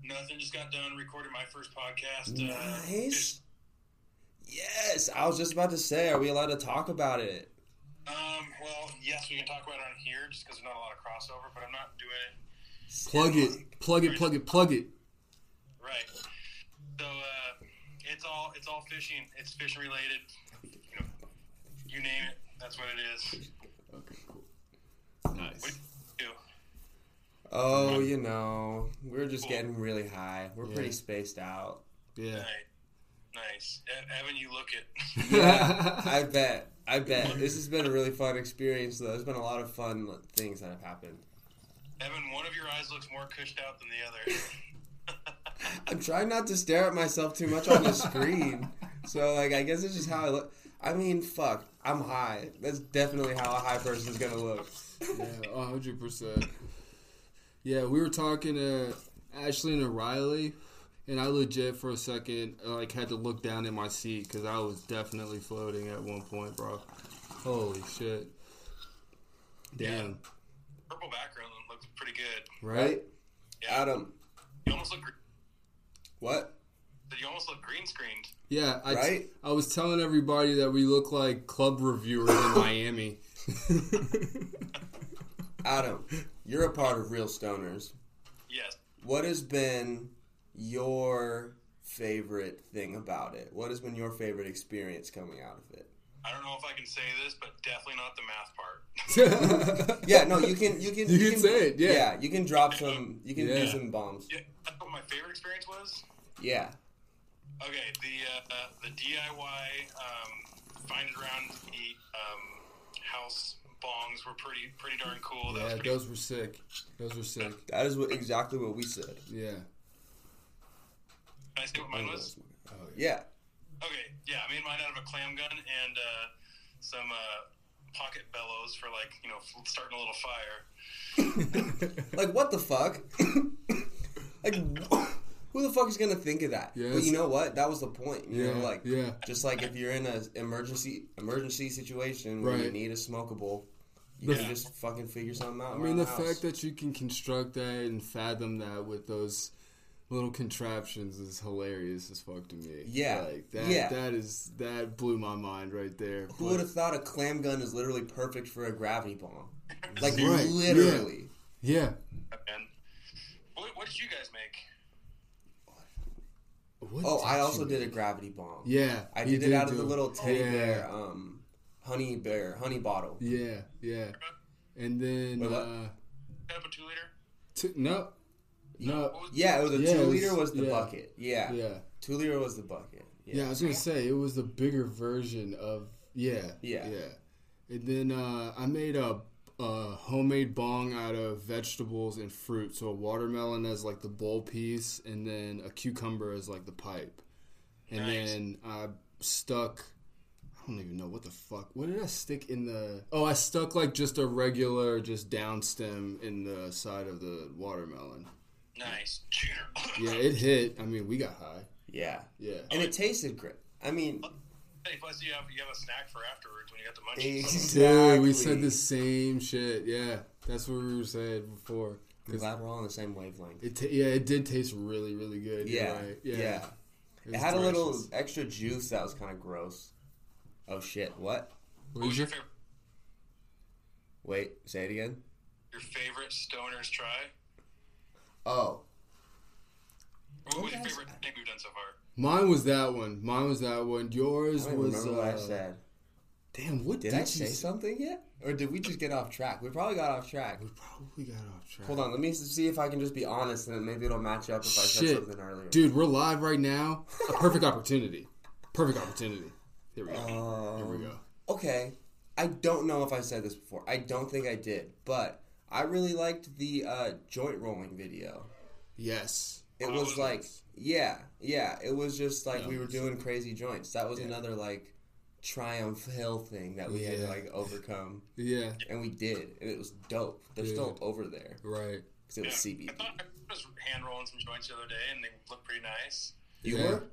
Nothing. Just got done recording my first podcast. Uh, Nice. Yes, I was just about to say, are we allowed to talk about it? Um. Well, yes, we can talk about it on here just because there's not a lot of crossover. But I'm not doing it plug it, plug it, plug it, plug it. right. So uh, it's all it's all fishing. It's fishing related. You know, you name it. That's what it is. Okay, cool. Nice. What do you do? Oh, you know, we're just getting really high. We're pretty spaced out. Yeah. Right. Nice. Evan, you look it. Yeah, I bet. I bet. This has been a really fun experience, though. There's been a lot of fun things that have happened. Evan, one of your eyes looks more cushed out than the other. I'm trying not to stare at myself too much on the screen. So, like, I guess it's just how I look. I mean, fuck. I'm high. That's definitely how a high person's gonna look. Yeah, hundred percent. Yeah, we were talking to Ashley and Riley, and I legit for a second like had to look down in my seat because I was definitely floating at one point, bro. Holy shit! Damn. Purple background looks pretty good. Right? Right? Yeah. Adam, You almost look. gr- what? You almost look green screened. Yeah, I, Right? I was telling everybody that we look like club reviewers in Miami. Adam, you're a part of Real Stoners. Yes. What has been your favorite thing about it? What has been your favorite experience coming out of it? I don't know if I can say this, but definitely not the math part. Yeah, no, you can you can You can say it, yeah. you can drop some you can do some bombs. yeah, that's what my favorite experience was. Yeah. Okay, the uh, uh, the DIY um, find it around the um, house bongs were pretty pretty darn cool. That was yeah, pretty those were sick. Those were sick. That is what exactly what we said. Yeah. Can I say what mine was? Oh, Yeah. Okay, yeah, I made mine out of a clam gun and uh, some uh, pocket bellows for like you know starting a little fire. Like what the fuck? like who the fuck is gonna think of that? Yes. But you know what? That was the point. You Yeah, know, like yeah. just like if you're in an emergency emergency situation where you need a smokable, you The can just fucking figure something out. I mean, the the house. fact that you can construct that and fathom that with those little contraptions is hilarious as fuck to me. Yeah, like that. yeah. That is that blew my mind right there. Who But- would have thought a clam gun is literally perfect for a gravity bong? Like Right, literally. Yeah. And what, what did you guys make? What Oh, I also did a gravity bong. Yeah, I he did it out of the little teddy Yeah. bear, um, honey bear, honey bottle. Yeah, yeah. And then Wait, what? uh, Set up a two liter. t- no, no. Yeah, it was a Yeah, two it was- liter was the yeah. bucket. Yeah. Yeah, two liter was the bucket. yeah. Yeah, I was gonna say it was the bigger version of yeah, Yeah. yeah. And then uh, I made a, a homemade bong out of vegetables and fruit. So a watermelon as like the bowl piece, and then a cucumber as like the pipe. And Nice. then I stuck. I don't even know what the fuck. What did I stick in the? Oh, I stuck like just a regular, just down stem in the side of the watermelon. Nice. Yeah, it hit. I mean, we got high. yeah, Yeah. and it tasted great. I mean, Hey, plus you have you have a snack for afterwards when you got the munchies. exactly. Dude, we said the same shit. Yeah, that's what we were saying before. I'm 'Cause glad we're all on the same wavelength. It ta- yeah, it did taste really, really good. Yeah, right. yeah. yeah. It was had a little extra juice that was kind of gross. Oh shit! What? What What was was your your? favorite, Wait, say it again. your favorite stoners try? Oh, What was your favorite thing we've done so far? Mine was that one. Mine was that one. Yours I don't was. remember uh, what I said. Damn, what Did, did, I you say something yet, or did we just get off track? We probably got off track. We probably got off track. Hold on, let me see if I can just be honest, and then maybe it'll match up if I said something earlier. Dude, we're live right now. A perfect opportunity. Perfect opportunity. Here we go. Here we Um, go. Okay, I don't know if I said this before. I don't think I did, but I really liked the uh, joint rolling video. Yes. It Oh, was was like, nice. yeah, yeah. It was just like Yeah, we were it was- doing crazy joints. That was Yeah. another like Triumph Hill thing that we had to like overcome, Yeah. and we did, and it was dope. They're Dude. still over there Right. because it was Yeah. CBD. I thought I was hand rolling some joints the other day, and they look pretty nice. You Yeah. were?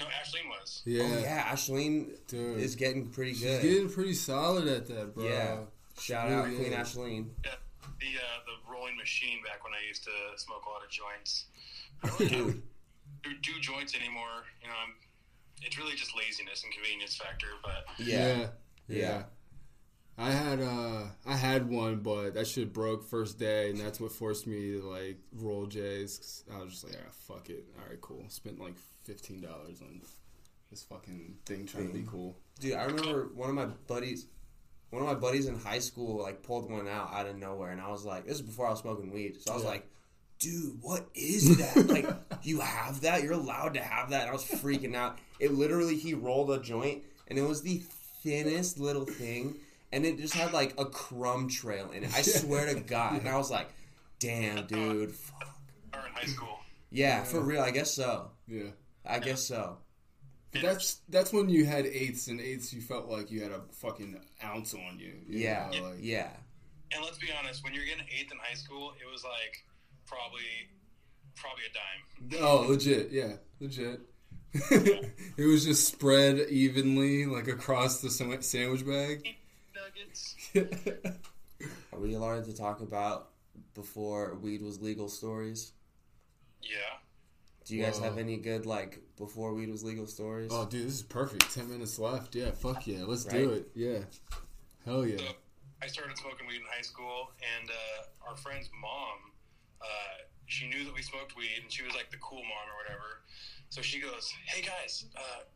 No, Ashleen was. Yeah. Oh yeah, Ashleen Dude. is getting pretty good. She's getting pretty solid at that, bro. Yeah. Shout Really out Queen is. Ashleen. Yeah, the uh, the rolling machine back when I used to smoke a lot of joints. I don't really do, do joints anymore. You know, I'm, it's really just laziness and convenience factor. But yeah. yeah. Yeah. I had uh I had one, but that shit broke first day, and that's what forced me to like roll J's. 'cause I was just like, ah, fuck it. All right, cool. Spent like fifteen dollars on this fucking thing trying to be cool. Dude, I remember one of my buddies, one of my buddies in high school, like pulled one out out of nowhere, and I was like, "This is before I was smoking weed." So I was Yeah. like, "Dude, what is that? like, you have that? You're allowed to have that?" And I was freaking out. It literally, he rolled a joint, and it was the thinnest little thing, and it just had like a crumb trail in it. I swear to God, and I was like, "Damn, dude, fuck." or in high school. yeah, for real. I guess so. Yeah. I guess so. But that's that's when you had eighths, and eighths you felt like you had a fucking ounce on you. you Yeah, know, like- yeah. And let's be honest, when you're getting eighth in high school, it was like probably probably a dime. Oh, legit. Yeah, legit. it was just spread evenly, like across the sandwich bag. Nuggets. Are we allowed to talk about before weed was legal stories? Yeah. Do you guys have any good like before weed was legal stories? Oh, dude, this is perfect. Ten minutes left. Yeah, fuck yeah. Let's do it. Yeah. Hell yeah. So I started smoking weed in high school, and uh, our friend's mom, uh, she knew that we smoked weed, and she was like the cool mom or whatever. So she goes, "Hey guys," uh,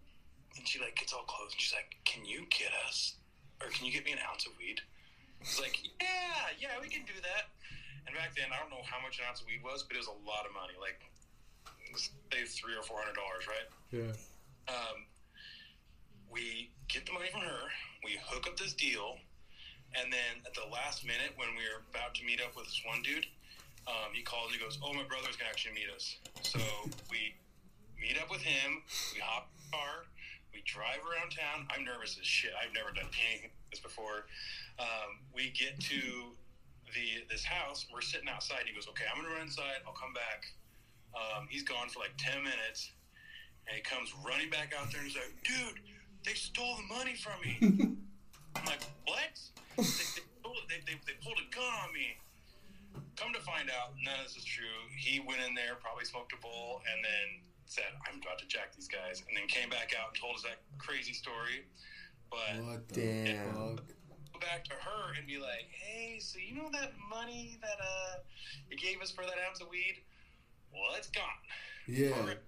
and she like gets all close, and she's like, "Can you get us, or can you get me an ounce of weed?" It's like, "Yeah, yeah, we can do that." And back then, I don't know how much an ounce of weed was, but it was a lot of money, like say three or four hundred dollars, right? Yeah. um, we get the money from her, we hook up this deal, and then at the last minute, when we were about to meet up with this one dude, um, he calls. He goes, "Oh, my brother's gonna actually meet us." So we meet up with him. We hop in the car. We drive around town. I'm nervous as shit. I've never done anything like this before. Um, we get to the this house. We're sitting outside. He goes, "Okay, I'm gonna run inside. I'll come back." Um, he's gone for like ten minutes, and he comes running back out there and he's like, "Dude, they stole the money from me." I'm like, "What?" They, they, stole they, they, they pulled a gun on me. Come to find out, none of this is true. He went in there, probably smoked a bowl, and then said, "I'm about to jack these guys," and then came back out and told us that crazy story. But What the Damn. fuck? go back to her and be like, "Hey, so you know that money that uh you gave us for that ounce of weed? Well, it's gone. Yeah. We're,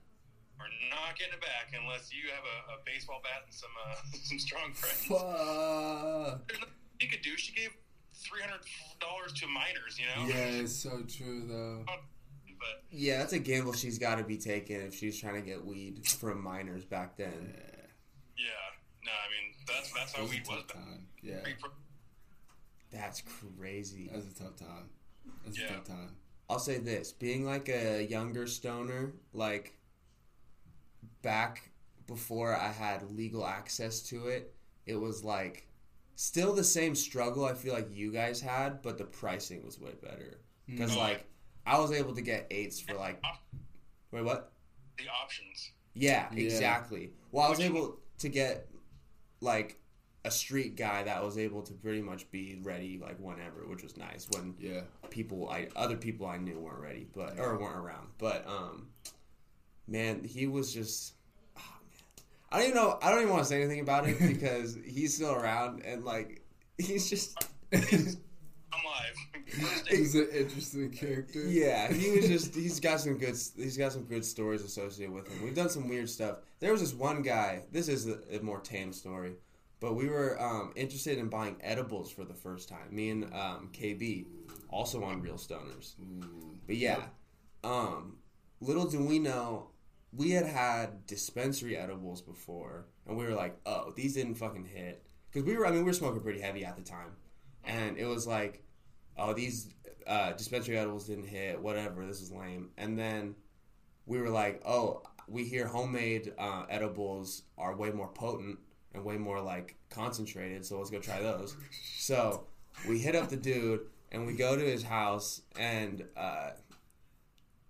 we're not getting it back unless you have a, a baseball bat and some uh, some strong friends." Fuck. There's you could do. She gave three hundred dollars to minors, you know. Yeah, it's so true though. But Yeah, that's a gamble she's got to be taking if she's trying to get weed from minors back then. yeah, no, I mean that's that's how That was a weed was. tough time. Yeah. That's crazy. That was a tough time. That's a Yeah. tough time. I'll say this: being like a younger stoner, like back before I had legal access to it, it was like still the same struggle. I feel like you guys had, but the pricing was way better because Mm. like I was able to get eights for like wait what? The options. Yeah, Yeah. exactly. Well, I was able to get like a street guy that was able to pretty much be ready like whenever, which was nice when Yeah. people I other people I knew weren't ready, but or weren't around. But um, man, he was just. Oh, man. I don't even know. I don't even want to say anything about it because he's still around and like he's just. I'm live. He's an interesting character. Yeah, he was just he's got some good he's got some good stories associated with him. We've done some weird stuff. There was this one guy. This is a, a more tame story, but we were um, interested in buying edibles for the first time. Me and um, KB, also on Real Stoners. But yeah, um, little do we know, we had had dispensary edibles before, and we were like, oh, these didn't fucking hit because we were. I mean, we were smoking pretty heavy at the time, and it was like, oh, these uh, dispensary edibles didn't hit. Whatever, this is lame. And then we were like, oh, we hear homemade uh, edibles are way more potent and way more like concentrated. So let's go try those. So we hit up the dude and we go to his house and uh,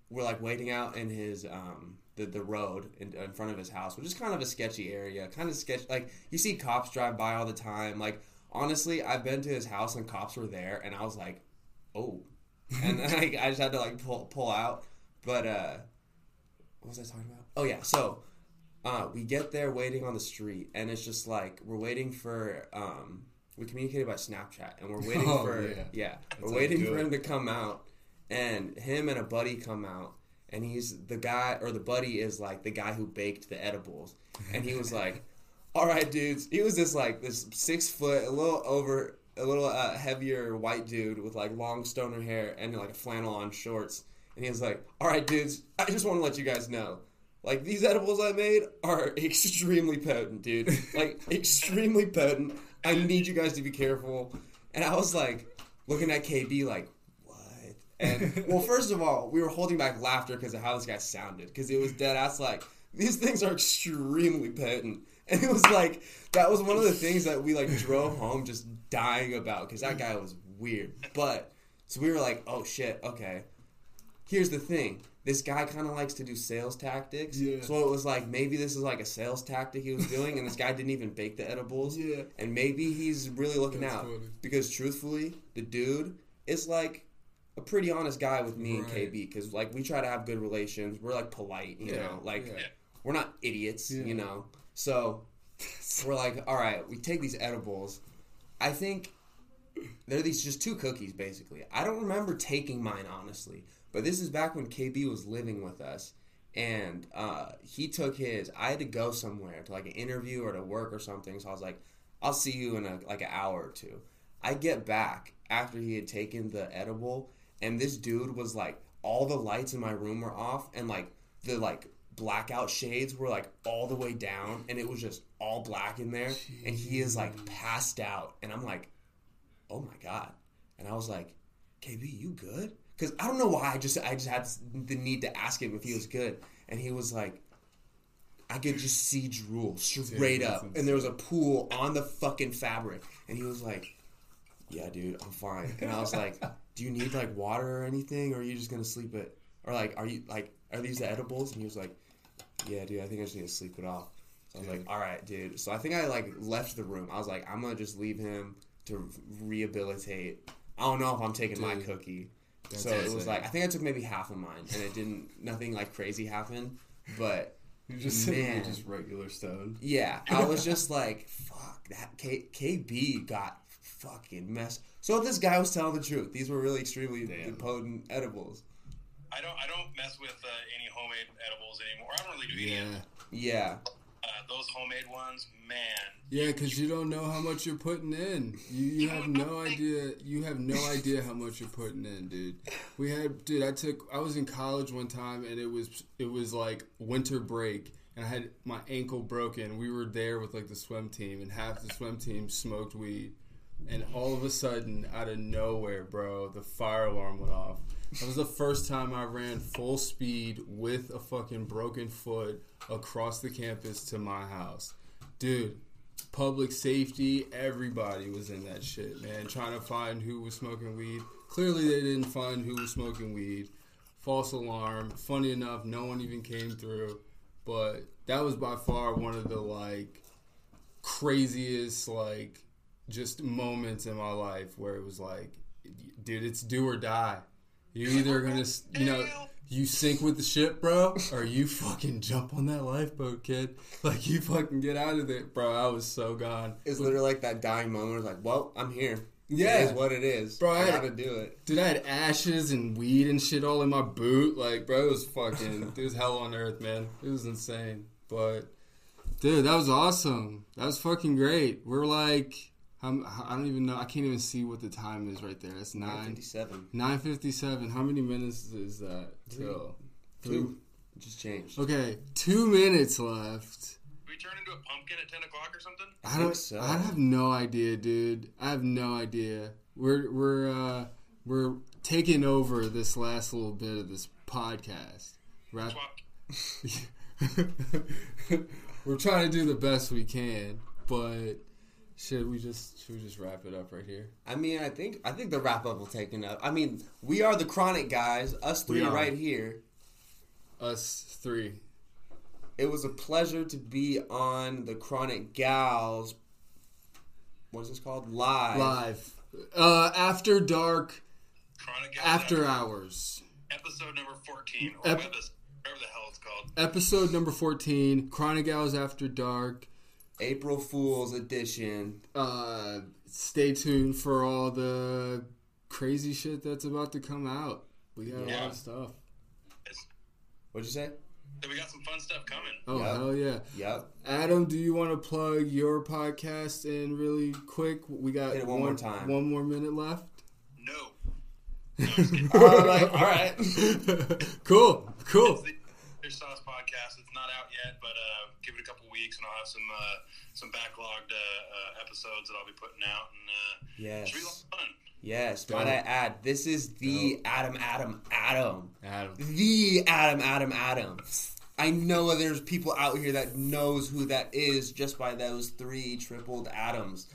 we're like waiting out in his um, the the road in, in front of his house, which is kind of a sketchy area, kind of sketch. Like you see cops drive by all the time. Like honestly, I've been to his house and cops were there, and I was like, oh, and I, I just had to like pull pull out. But uh, what was I talking about? Oh yeah, so. Uh, we get there waiting on the street, and it's just like we're waiting for. Um, we communicated by Snapchat, and we're waiting Oh, for yeah. yeah, we're waiting for it. him to come out, and him and a buddy come out, and he's the guy or the buddy is like the guy who baked the edibles, and he was like, "All right, dudes." He was this like this six foot, a little over, a little uh, heavier white dude with like long stoner hair and like a flannel on shorts, and he was like, "All right, dudes, I just want to let you guys know." Like these edibles I made are extremely potent, dude. Like extremely potent. I need you guys to be careful. And I was like looking at KB like, what? And well, first of all, we were holding back laughter because of how this guy sounded. Because it was dead ass like these things are extremely potent. And it was like that was one of the things that we like drove home just dying about because that guy was weird. But so we were like, oh shit, okay. Here's the thing. This guy kind of likes to do sales tactics. Yeah. So it was like maybe this is like a sales tactic he was doing, and this guy didn't even bake the edibles. Yeah. And maybe he's really looking That's out funny. because truthfully, the dude is like a pretty honest guy with me and KB because like we try to have good relations. We're like polite, you Yeah, know, like yeah. we're not idiots, you know. So we're like, all right, we take these edibles. I think they're these just two cookies basically. I don't remember taking mine honestly, but this is back when KB was living with us. And uh, he took his. I had to go somewhere to like an interview or to work or something. So I was like, "I'll see you in a, like an hour or two. I get back after he had taken the edible, and this dude was like, all the lights in my room were off, and like the like blackout shades were like all the way down, and it was just all black in there, and he is like passed out, and I'm like, oh my god, and I was like, KB, you good? Because I don't know why I just I just had the need to ask him if he was good, and he was like. I could just see drool straight up, and there was a pool on the fucking fabric, and he was like, yeah, dude, I'm fine. And I was like, do you need like water or anything, or are you just gonna sleep it? Or like, are you like, are these the edibles? And he was like, yeah, dude, I think I just need to sleep it off. So I was like, all right, dude. So I think I like left the room. I was like, I'm gonna just leave him to rehabilitate. I don't know if I'm taking my cookie. That's So it was like, I think I took maybe half of mine, and it didn't, nothing like crazy happened. But You just Man. you're just regular stoned. yeah, I was just like, fuck, that K- KB got fucking messed. So if this guy was telling the truth. These were really extremely Damn. potent edibles. I don't I don't mess with uh, any homemade edibles anymore. I don't really do any. Yeah. them. Yeah, those homemade ones, man. Yeah, because you don't know how much you're putting in. You you have no idea. You have no idea how much you're putting in, dude. We had, dude. I took. I was in college one time, and it was it was like winter break, and I had my ankle broken. We were there with like the swim team, and half the swim team smoked weed. And all of a sudden, out of nowhere, bro, the fire alarm went off. That was the first time I ran full speed with a fucking broken foot across the campus to my house. Dude, public safety, everybody was in that shit, man, trying to find who was smoking weed. Clearly, they didn't find who was smoking weed. False alarm. Funny enough, no one even came through. But that was by far one of the like craziest like just moments in my life where it was like, dude, it's do or die. You either gonna, you know, you sink with the ship, bro, or you fucking jump on that lifeboat, kid. Like you fucking get out of there, bro. I was so gone. it's literally like that dying moment. It's like, well, I'm here. Yeah. it is what it is. Bro, I I- gotta do it. Dude, I had ashes and weed and shit all in my boot. Like, bro, it was fucking, it was hell on earth, man. It was insane. But, dude, that was awesome. That was fucking great. We're like, I'm, I don't even know. I can't even see what the time is right there. It's nine. Fifty-seven. Nine fifty-seven. How many minutes is that? Till Two. Just changed. Okay, two minutes left. we turn into a pumpkin at ten o'clock or something? I think don't. so. I have no idea, dude. I have no idea. We're we're uh, we're taking over this last little bit of this podcast. Wrap. Swap. we're trying to do the best we can, but should we just should we just wrap it up right here? I mean, I think I think the wrap up will take enough. I mean, we are the chronic guys. Us three right here. Us three. It was a pleasure to be on the Chronic Gals. What is this called? Live. Live. Uh, after dark, Chronic Gals after hours. episode number fourteen, or Ep- whatever the hell it's called. Episode number fourteen. Chronic Gals After Dark. April Fool's edition. uh, stay tuned for all the crazy shit that's about to come out. We got a lot of stuff. It's, What'd you say? we got some fun stuff coming. Oh Yeah. hell yeah! Yep. Adam, do you want to plug your podcast in really quick? We got Hit it one more time. One more minute left. No. No, I'm just kidding. All right. All right. cool, It's cool. the Fish Sauce podcast. It's not out yet, but uh, give it a couple weeks, and I'll have some uh, some backlogged uh, uh, episodes that I'll be putting out, and uh, it should be a lot Yes. of fun. Yes. Dope. Might I add? This is the Adam, Adam, Adam. Adam. The Adam, Adam, Adam. I know there's people out here that knows who that is just by those three tripled atoms.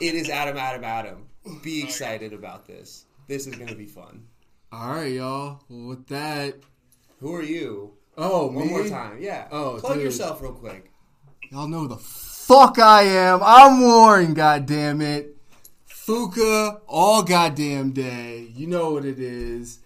It is Adam, Adam, Adam. Be excited about this. This is gonna be fun. All right, y'all. Well, with that, Who are you? oh, One me? more time. Yeah. Oh, plug dude. yourself real quick. Y'all know who the fuck I am. I'm Warren. God damn it. Fuka all goddamn day. You know what it is.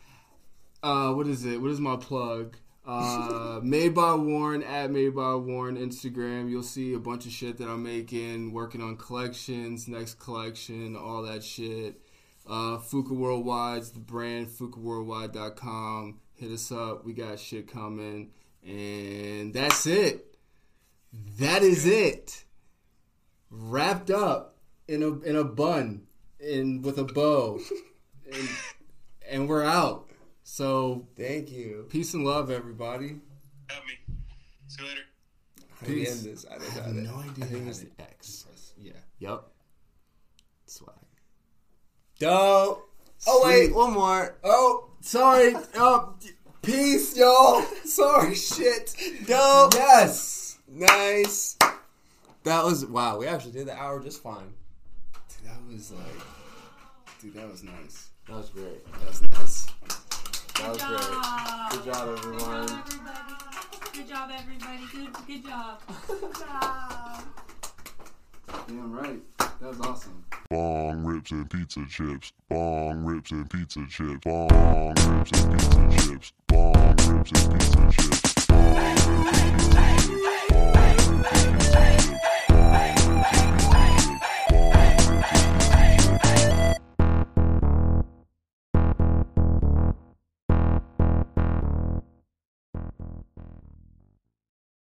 Uh, what is it? What is my plug? Uh, made by Warren at Made by Warren Instagram. You'll see a bunch of shit that I'm making, working on collections, next collection, all that shit. Uh, Fuka Worldwide's the brand, fukaworldwide.com. Hit us up. We got shit coming. And that's it. That is it. Wrapped up in a in a bun and with a bow. and, and we're out. So Thank you. peace and love, everybody. Have me. See you later. How do we Peace. end this? I, I don't have know. no idea. I think it's the X. Yeah. Yep. Swag. Dope. Oh wait, one more. Oh, sorry. Oh, peace, y'all. Sorry, shit. Dope. Yes. Nice. That was wow. We actually did the hour just fine. Dude, that was like, dude, that was nice. That was great. That was nice. That was great. Good job, everyone. Good job, everybody. Good, good job. Good job. Damn right. That was awesome. Bong rips and pizza chips. Bong rips and pizza chips. Bong rips and pizza chips. Bong rips and pizza chips. Bong rips and pizza chips bang, bang.